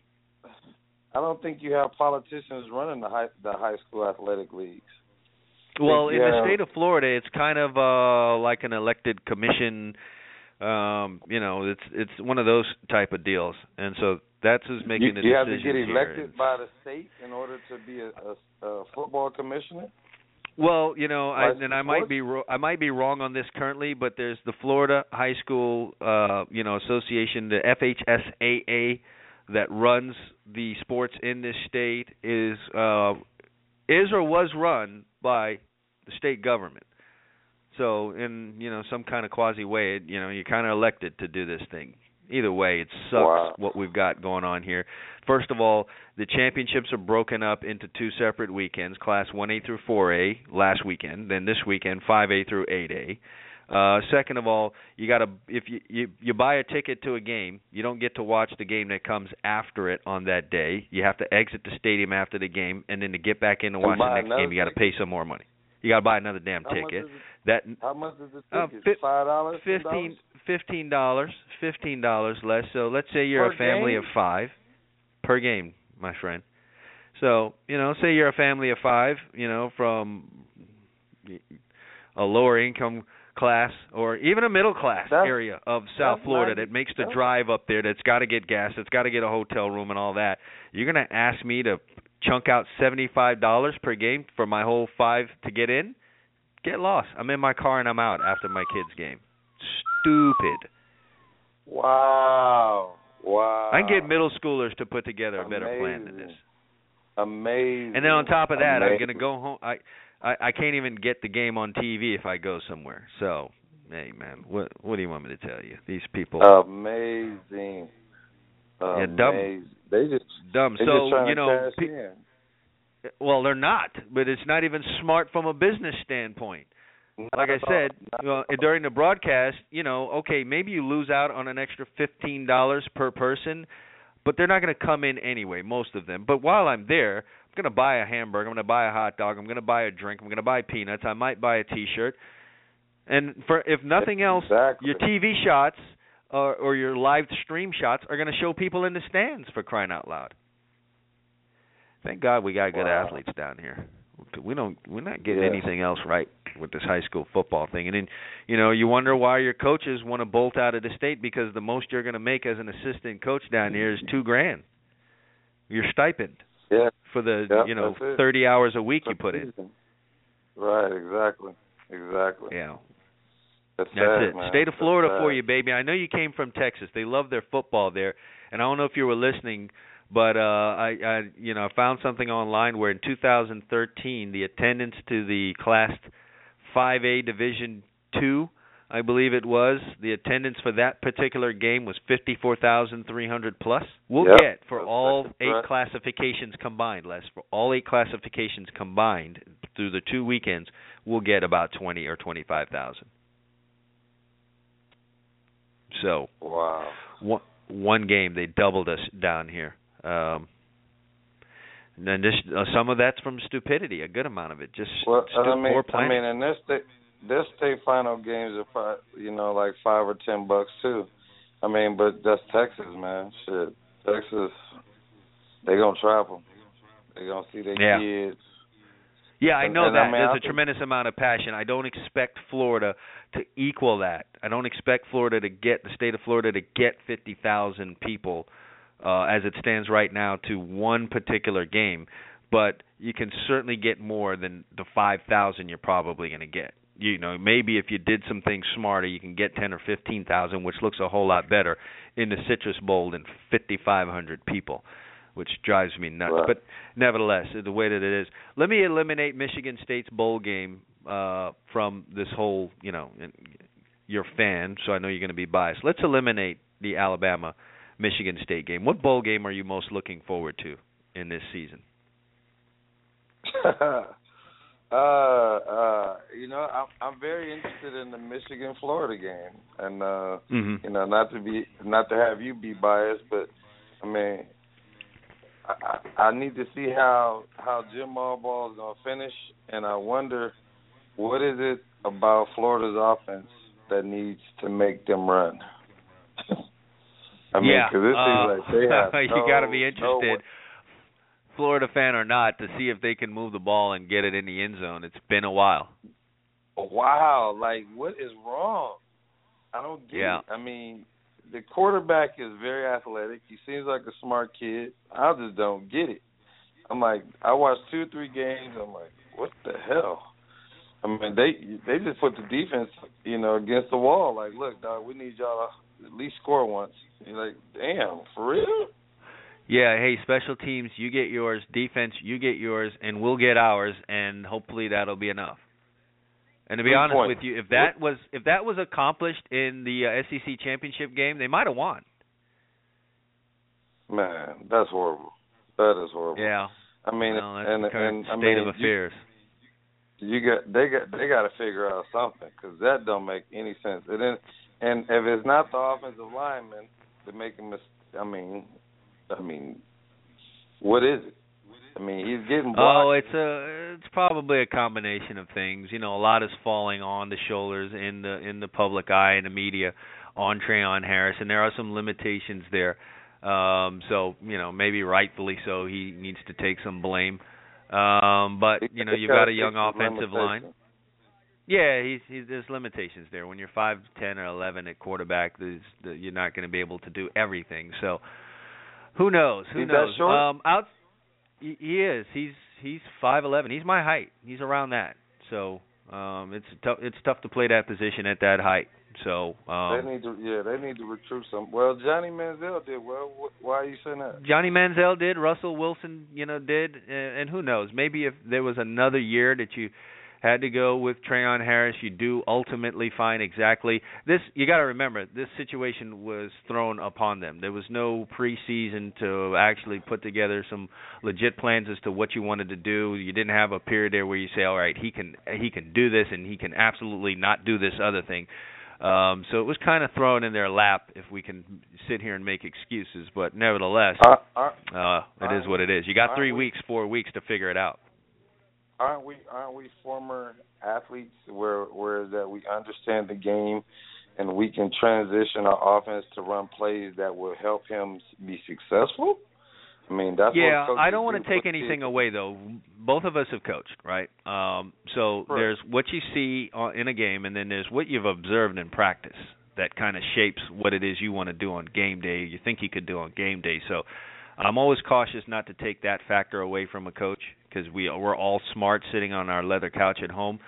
I don't think you have politicians running the high the high school athletic leagues. Well, in the state of Florida, it's kind of uh like an elected commission. Um, you know, it's it's one of those type of deals, and so that's who's making you, the you have to get here. elected by the state in order to be a, a, a football commissioner. Well, you know, I, and I might be I might be wrong on this currently, but there's the Florida High School, uh, you know, Association, the FHSAA, that runs the sports in this state is uh, is or was run by the state government. So, in you know some kind of quasi way, you know, you're kind of elected to do this thing. Either way, it sucks Wow. what we've got going on here. First of all, the championships are broken up into two separate weekends, class 1A through 4A last weekend, then this weekend 5A through 8A. Uh second of all, you got to if you, you you buy a ticket to a game, you don't get to watch the game that comes after it on that day. You have to exit the stadium after the game and then to get back in to watch the next game, you got to pay some more money. You got to buy another damn How ticket. That How much is the Uh, ticket? fi- Five dollars. fifteen fifteen dollars fifteen dollars less so let's say you're Per a family game? of five per game my friend so you know say you're a family of five you know from a lower income class or even a middle class That's- area of south florida that makes the drive up there that's got to get gas that's got to get a hotel room and all that you're going to ask me to chunk out seventy five dollars per game for my whole five to get in get lost i'm in my car and i'm out after my kids game stupid Wow. Wow. I can get middle schoolers to put together a better plan than this. Amazing. And then on top of that, I'm gonna go home. I, I I can't even get the game on TV if I go somewhere. So, hey man, what what do you want me to tell you? These people Amazing. Yeah, dumb. They just dumb. they So just you know, pe- well they're not, but it's not even smart from a business standpoint. Like I said, well, during the broadcast, you know, okay, maybe you lose out on an extra fifteen dollars per person, but they're not going to come in anyway, most of them. But while I'm there, I'm going to buy a hamburger, I'm going to buy a hot dog, I'm going to buy a drink, I'm going to buy peanuts, I might buy a T-shirt. And for if nothing else, exactly. your TV shots or, or your live stream shots are going to show people in the stands for crying out loud. Thank God we got good Wow. athletes down here. We don't. We're not getting Yeah. anything else right with this high school football thing. And then, you know, you wonder why your coaches want to bolt out of the state because the most you're going to make as an assistant coach down here is two grand. Your stipend Yeah. for the Yep, you know thirty hours a week you put in. Right. Exactly. Exactly. Yeah. That's, That's sad, it. Man. State of That's Florida sad. for you, baby. I know you came from Texas. They love their football there, and I don't know if you were listening, but uh I, I you know I found something online where in 2013 the attendance to the Class 5A Division Two, I believe it was, the attendance for that particular game was 54,300 plus. We'll Yep. get for That's- all eight right. classifications combined, Les. For all eight classifications combined through the two weekends, we'll get about 20 or 25,000. So Wow. one one game they doubled us down here. Um, and then this uh, some of that's from stupidity, a good amount of it, just Well, stu- I mean, I mean, and this state, this state final games are, probably, you know, like five or ten bucks too. I mean, but that's Texas, man. Shit, Texas, they gonna travel. They gonna see their Yeah. kids. Yeah, I know and I that mean, there's a tremendous amount of passion. I don't expect Florida to equal that. I don't expect Florida to get the state of Florida to get 50,000 people uh as it stands right now to one particular game, but you can certainly get more than the 5,000 you're probably going to get. You know, maybe if you did some things smarter, you can get 10 or 15,000, which looks a whole lot better in the Citrus Bowl than 5,500 people, which drives me nuts. Right. But nevertheless, the way that it is, let me eliminate Michigan State's bowl game uh from this whole, you know, your fan, so I know you're going to be biased. Let's eliminate the Alabama Michigan State game. What bowl game are you most looking forward to in this season? uh, uh, you know, I'm I'm very interested in the Michigan Florida game, and uh, Mhm. you know, not to be not to have you be biased, but I mean, I I, need to see how how Jim Harbaugh is gonna finish, and I wonder what is it about Florida's offense that needs to make them run. I mean, yeah, 'cause it seems uh, like they have you no, got to be no interested, Florida fan or not, to see if they can move the ball and get it in the end zone. It's been a while. wow, like what is wrong? I don't get Yeah. it. I mean, the quarterback is very athletic. He seems like a smart kid. I just don't get it. I'm like, I watched two, or three games. I'm like, what the hell? I mean, they they just put the defense, you know, against the wall. Like, look, dog, we need y'all to at least score once. You're like, damn, for real? Yeah, hey, special teams, you get yours. Defense, you get yours, and we'll get ours, and hopefully that'll be enough. And to be Good honest point. with you, if that was if that was accomplished in the uh, SEC championship game, they might have won. Man, that's horrible. That is horrible. Yeah. I mean, Well, that's and and I state mean, of you- affairs. you got they got they got to figure out something because that don't make any sense. And then, and if it's not the offensive lineman to make a mis I mean, I mean, what is it? I mean, he's getting blocked. Oh, it's a it's probably a combination of things. You know, a lot is falling on the shoulders in the in the public eye and the media on Treon Harris, and there are some limitations there. Um, so you know, maybe rightfully so, he needs to take some blame. Um, but you know, you've got a young offensive line. Yeah, he's, he's there's limitations there. When you're five, ten, or eleven at quarterback, there's, the, you're not going to be able to do everything. So, who knows? Who He's knows? Um, out. He, he is. He's he's five eleven. He's my height. He's around that. So, um, it's tough. It's tough to play that position at that height. So, um, they need to, yeah, they need to recruit some. Well, Johnny Manziel did well. Wh- Why are you saying that? Johnny Manziel did, Russell Wilson, you know, did, and, and who knows? Maybe if there was another year that you had to go with Treon Harris, you do ultimately find exactly this. You got to remember, this situation was thrown upon them. There was no preseason to actually put together some legit plans as to what you wanted to do. You didn't have a period there where you say, all right, he can he can do this, and he can absolutely not do this other thing. Um, so it was kind of thrown in their lap, if we can sit here and make excuses. But nevertheless, Are, are, uh, it is what it is. You got three we- weeks, four weeks to figure it out. Aren't we aren't we former athletes where where that we understand the game and we can transition our offense to run plays that will help him be successful? I mean, that's yeah. what I don't want to take anything kids. away though. Both of us have coached, right? Um, so Right. there's what you see in a game, and then there's what you've observed in practice that kind of shapes what it is you want to do on game day. You think you could do on game day. So I'm always cautious not to take that factor away from a coach because we we're all smart sitting on our leather couch at home.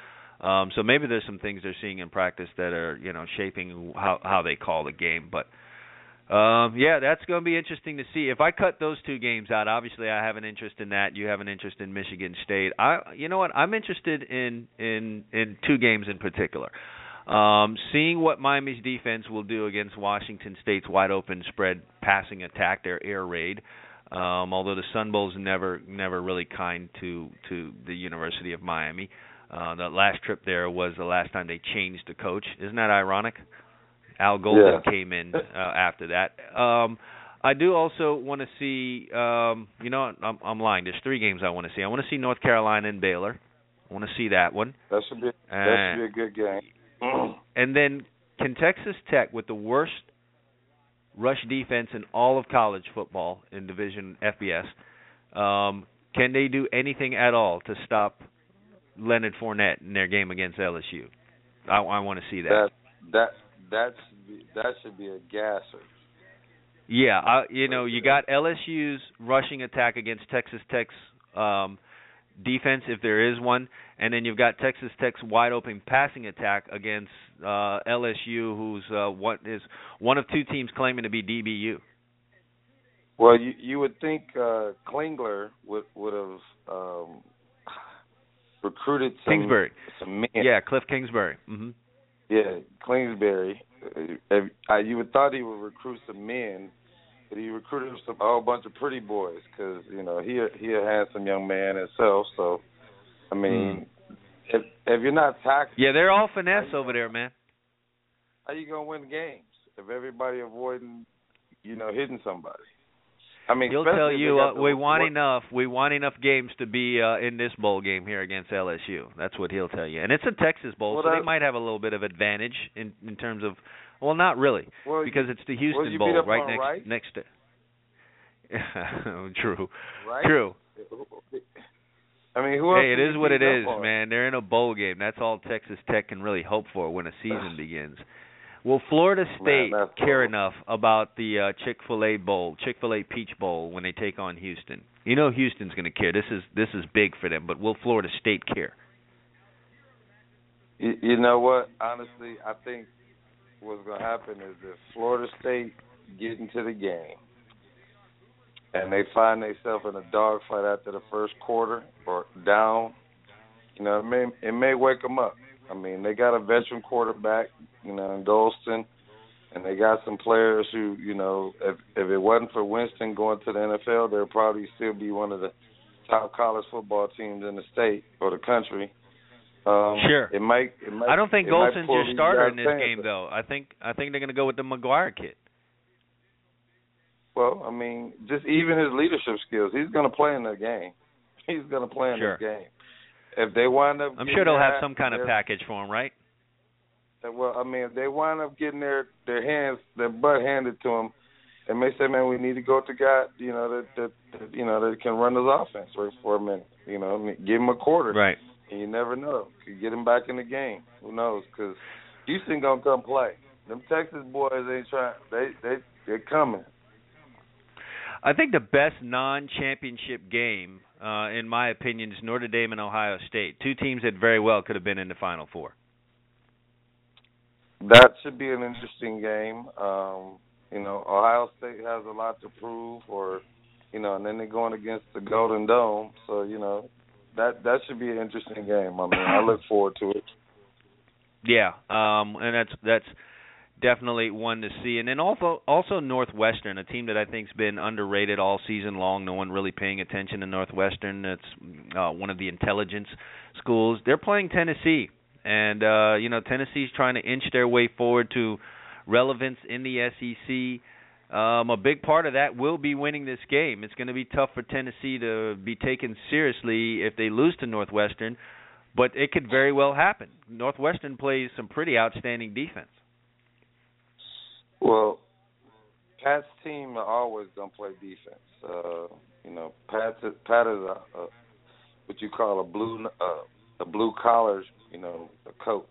Um, so maybe there's some things they're seeing in practice that are you know shaping how how they call the game, but. Um, yeah, that's going to be interesting to see. If I cut those two games out, obviously I have an interest in that. You have an interest in Michigan State. I, you know what? I'm interested in in in two games in particular. Um, seeing what Miami's defense will do against Washington State's wide open spread passing attack, their air raid. Um, although the Sun Bowl's never never really kind to to the University of Miami. Uh, the last trip there was the last time they changed the coach. Isn't that ironic? Al Golden Yeah. came in uh, after that. Um, I do also want to see. Um, you know. I'm, I'm lying. There's three games I want to see. I want to see North Carolina and Baylor. I want to see that one. That should be that should be a good game. And then can Texas Tech, with the worst rush defense in all of college football in Division FBS, um, can they do anything at all to stop Leonard Fournette in their game against LSU? I, I want to see that. that that that should be that should be a gasser. Yeah, I, you know, you got LSU's rushing attack against Texas Tech's um, defense, if there is one, and then you've got Texas Tech's wide open passing attack against uh, LSU, who's uh, one one of two teams claiming to be DBU. Well, you you would think uh Klingler would would have um recruited some Kingsbury, some men. yeah, Cliff Kingsbury. hmm Yeah, Kingsbury. Uh, uh, you would thought he would recruit some men, but he recruited some a whole bunch of pretty boys because you know he he a handsome young man himself. So, I mean, if if you're not tackling. Yeah, they're all finesse over there, man. how you gonna win games if everybody avoiding, you know, hitting somebody? I mean, He'll tell you uh, we want what- enough. We want enough games to be uh, in this bowl game here against LSU. That's what he'll tell you. And it's a Texas bowl, Well, so they might have a little bit of advantage in in terms of. Well, not really, Well, because it's the Houston you Bowl right next Rice? next to. True. Right? True. I mean, who else Hey, it is what it is, beat up is, on? man. They're in a bowl game. That's all Texas Tech can really hope for when a season begins. Will Florida State that's care enough about the uh, Chick-fil-A Bowl, Chick-fil-A Peach Bowl when they take on Houston? You know Houston's going to care. This is this is big for them, but will Florida State care? You, you know what? Honestly, I think what's going to happen is if Florida State get into the game and they find themselves in a dogfight after the first quarter or down, you know, it may it may wake them up. I mean, they got a veteran quarterback, you know, in Golson, and they got some players who, you know, if if it wasn't for Winston going to the NFL, they'd probably still be one of the top college football teams in the state or the country. Um, Sure. It might. It might I don't think Golson's your starter in this game, though. I think I think they're going to go with the Maguire kid. Well, I mean, just even his leadership skills, he's going to play in the game. He's going to play in Sure. this game. If they wind up, I'm sure they'll have some kind of package for him, right? Well, I mean, if they wind up getting their their hands, their butt handed to them, and may say, "Man, we need to go to God," you know, that that, that you know that can run his offense for for a minute. You know, I mean, give him a quarter, Right. and you never know. Could get him back in the game. Who knows? Because Houston gonna come play. Them Texas boys ain't trying. They they they're coming. I think the best non-championship game, uh, in my opinion, is Notre Dame and Ohio State. Two teams that very well could have been in the Final Four. That should be an interesting game. Um, you know, Ohio State has a lot to prove, or you know, and then they're going against the Golden Dome. So you know, that that should be an interesting game. I mean, I look forward to it. Yeah, um, and that's that's definitely one to see. And then also also Northwestern, a team that I think's been underrated all season long. No one really paying attention to Northwestern. That's uh, one of the intelligence schools. They're playing Tennessee, and uh, you know Tennessee's trying to inch their way forward to relevance in the SEC. um, a big part of that will be winning this game. It's going to be tough for Tennessee to be taken seriously if they lose to Northwestern, but it could very well happen. Northwestern plays some pretty outstanding defense. Well, Pat's team are always gonna play defense. Uh, you know, Pat Pat is a, a what you call a blue uh, a blue collar, you know, a coach.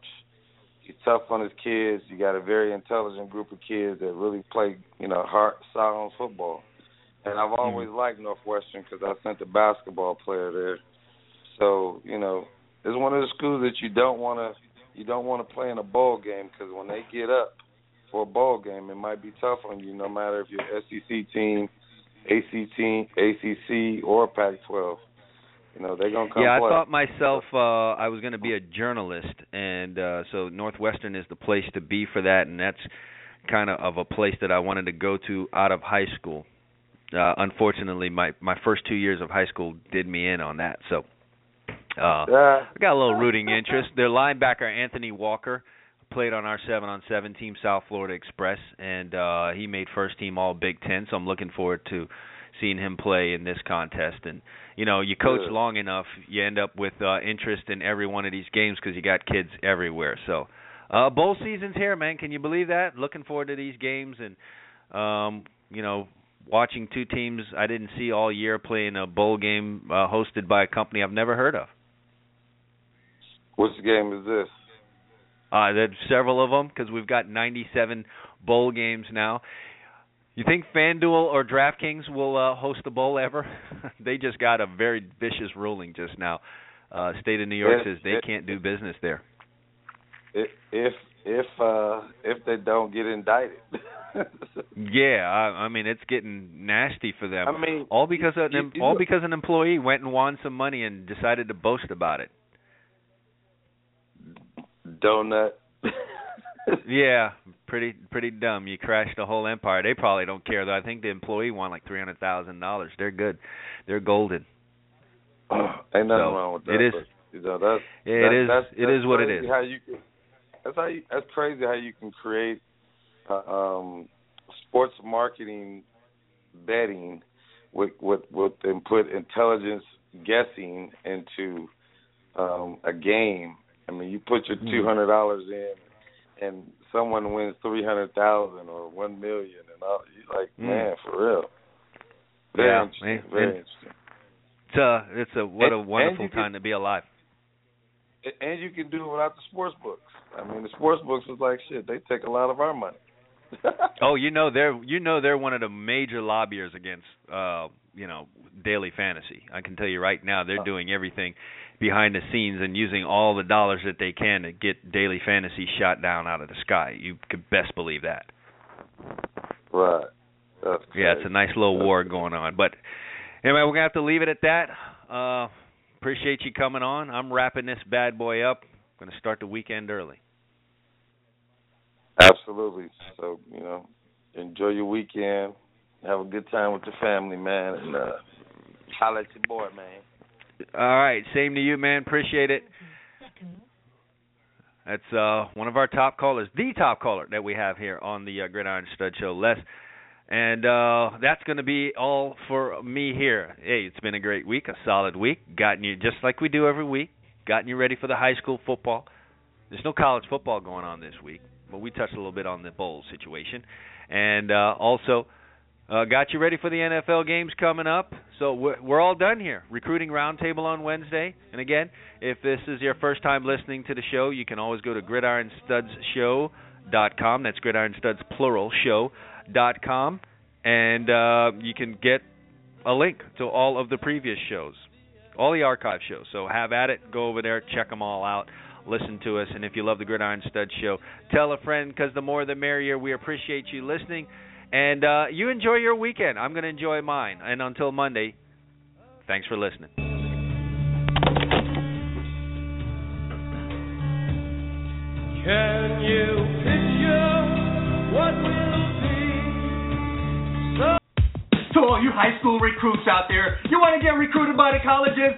He's tough on his kids. You got a very intelligent group of kids that really play, you know, hard, sound football. And I've always mm-hmm. liked Northwestern because I sent a basketball player there. So you know, it's one of the schools that you don't want to you don't want to play in a bowl game because when they get up for a bowl game, it might be tough on you, no matter if you're SEC team, ACT, ACC, or Pac-12. You know, they're gonna come. Yeah, play. I thought myself uh I was going to be a journalist, and uh so Northwestern is the place to be for that, and that's kind of of a place that I wanted to go to out of high school. Uh unfortunately, my my first two years of high school did me in on that, so uh I got a little rooting interest. Their linebacker Anthony Walker played on our seven on seven team, South Florida Express, and uh he made first team All Big Ten. So I'm looking forward to seeing him play in this contest. And you know, you coach Good. long enough, you end up with uh, interest in every one of these games because you got kids everywhere. So, uh, bowl season's here, man. Can you believe that? Looking forward to these games and, um, you know, watching two teams I didn't see all year playing a bowl game uh, hosted by a company I've never heard of. Which game is this? Uh, there's several of them because we've got 97 bowl games now. You think FanDuel or DraftKings will uh, host a bowl ever? they just got a very vicious ruling just now. Uh, state of New York If- says they if- can't do business there. If if if uh if they don't get indicted. Yeah, I, I mean it's getting nasty for them. I mean, all because an you- you all because an employee went and won some money and decided to boast about it. Donut. yeah, pretty pretty dumb. You crashed a whole empire. They probably don't care though. I think the employee won like three hundred thousand dollars. They're good. They're golden. Ain't nothing So, wrong with that. it is- but, you know, that's Yeah, that, it is- That's, that's is what it crazy is. How you can, that's how you, that's crazy how you can create uh, um sports marketing betting with with with and put intelligence guessing into um a game. I mean, you put your Hmm. two hundred dollars in, and someone wins three hundred thousand or one million, and all. You're like, Mm. man, for real. Very Yeah, interesting. man, very and- interesting. It's a it's a what a And- and wonderful you can- time to be alive. And you can do it without the sports books. I mean, the sports books is like shit. They take a lot of our money. Oh, you know they're you know they're one of the major lobbyists against uh, you know daily fantasy. I can tell you right now they're doing everything behind the scenes and using all the dollars that they can to get daily fantasy shot down out of the sky. You could best believe that. right. That's Yeah, it's a nice little war going on. But anyway, we're gonna have to leave it at that. Uh appreciate you coming on. I'm wrapping this bad boy up. I'm gonna start the weekend early. Absolutely. So you know, enjoy your weekend. Have a good time with your family, man, and uh, holla at your boy, man. All right, same to you, man. Appreciate it. That's uh one of our top callers, the top caller that we have here on the uh, Gridiron Stud Show, Les. And uh that's going to be all for me here. Hey, it's been a great week, a solid week. Gotten you just like we do every week. Gotten you ready for the high school football. There's no college football going on this week, but we touched a little bit on the bowl situation, and uh also uh, got you ready for the NFL games coming up. So we're, we're all done here. Recruiting roundtable on Wednesday. And again, if this is your first time listening to the show, you can always go to gridironstudsshow.com. That's gridironstuds plural show.com, and uh, you can get a link to all of the previous shows, all the archive shows. So have at it. Go over there, check them all out. Listen to us, and if you love the Gridiron Stud Show, tell a friend because the more the merrier. We appreciate you listening. And uh, you enjoy your weekend. I'm going to enjoy mine. And until Monday, thanks for listening. Can you picture what will be? To all you high school recruits out there, you want to get recruited by the colleges?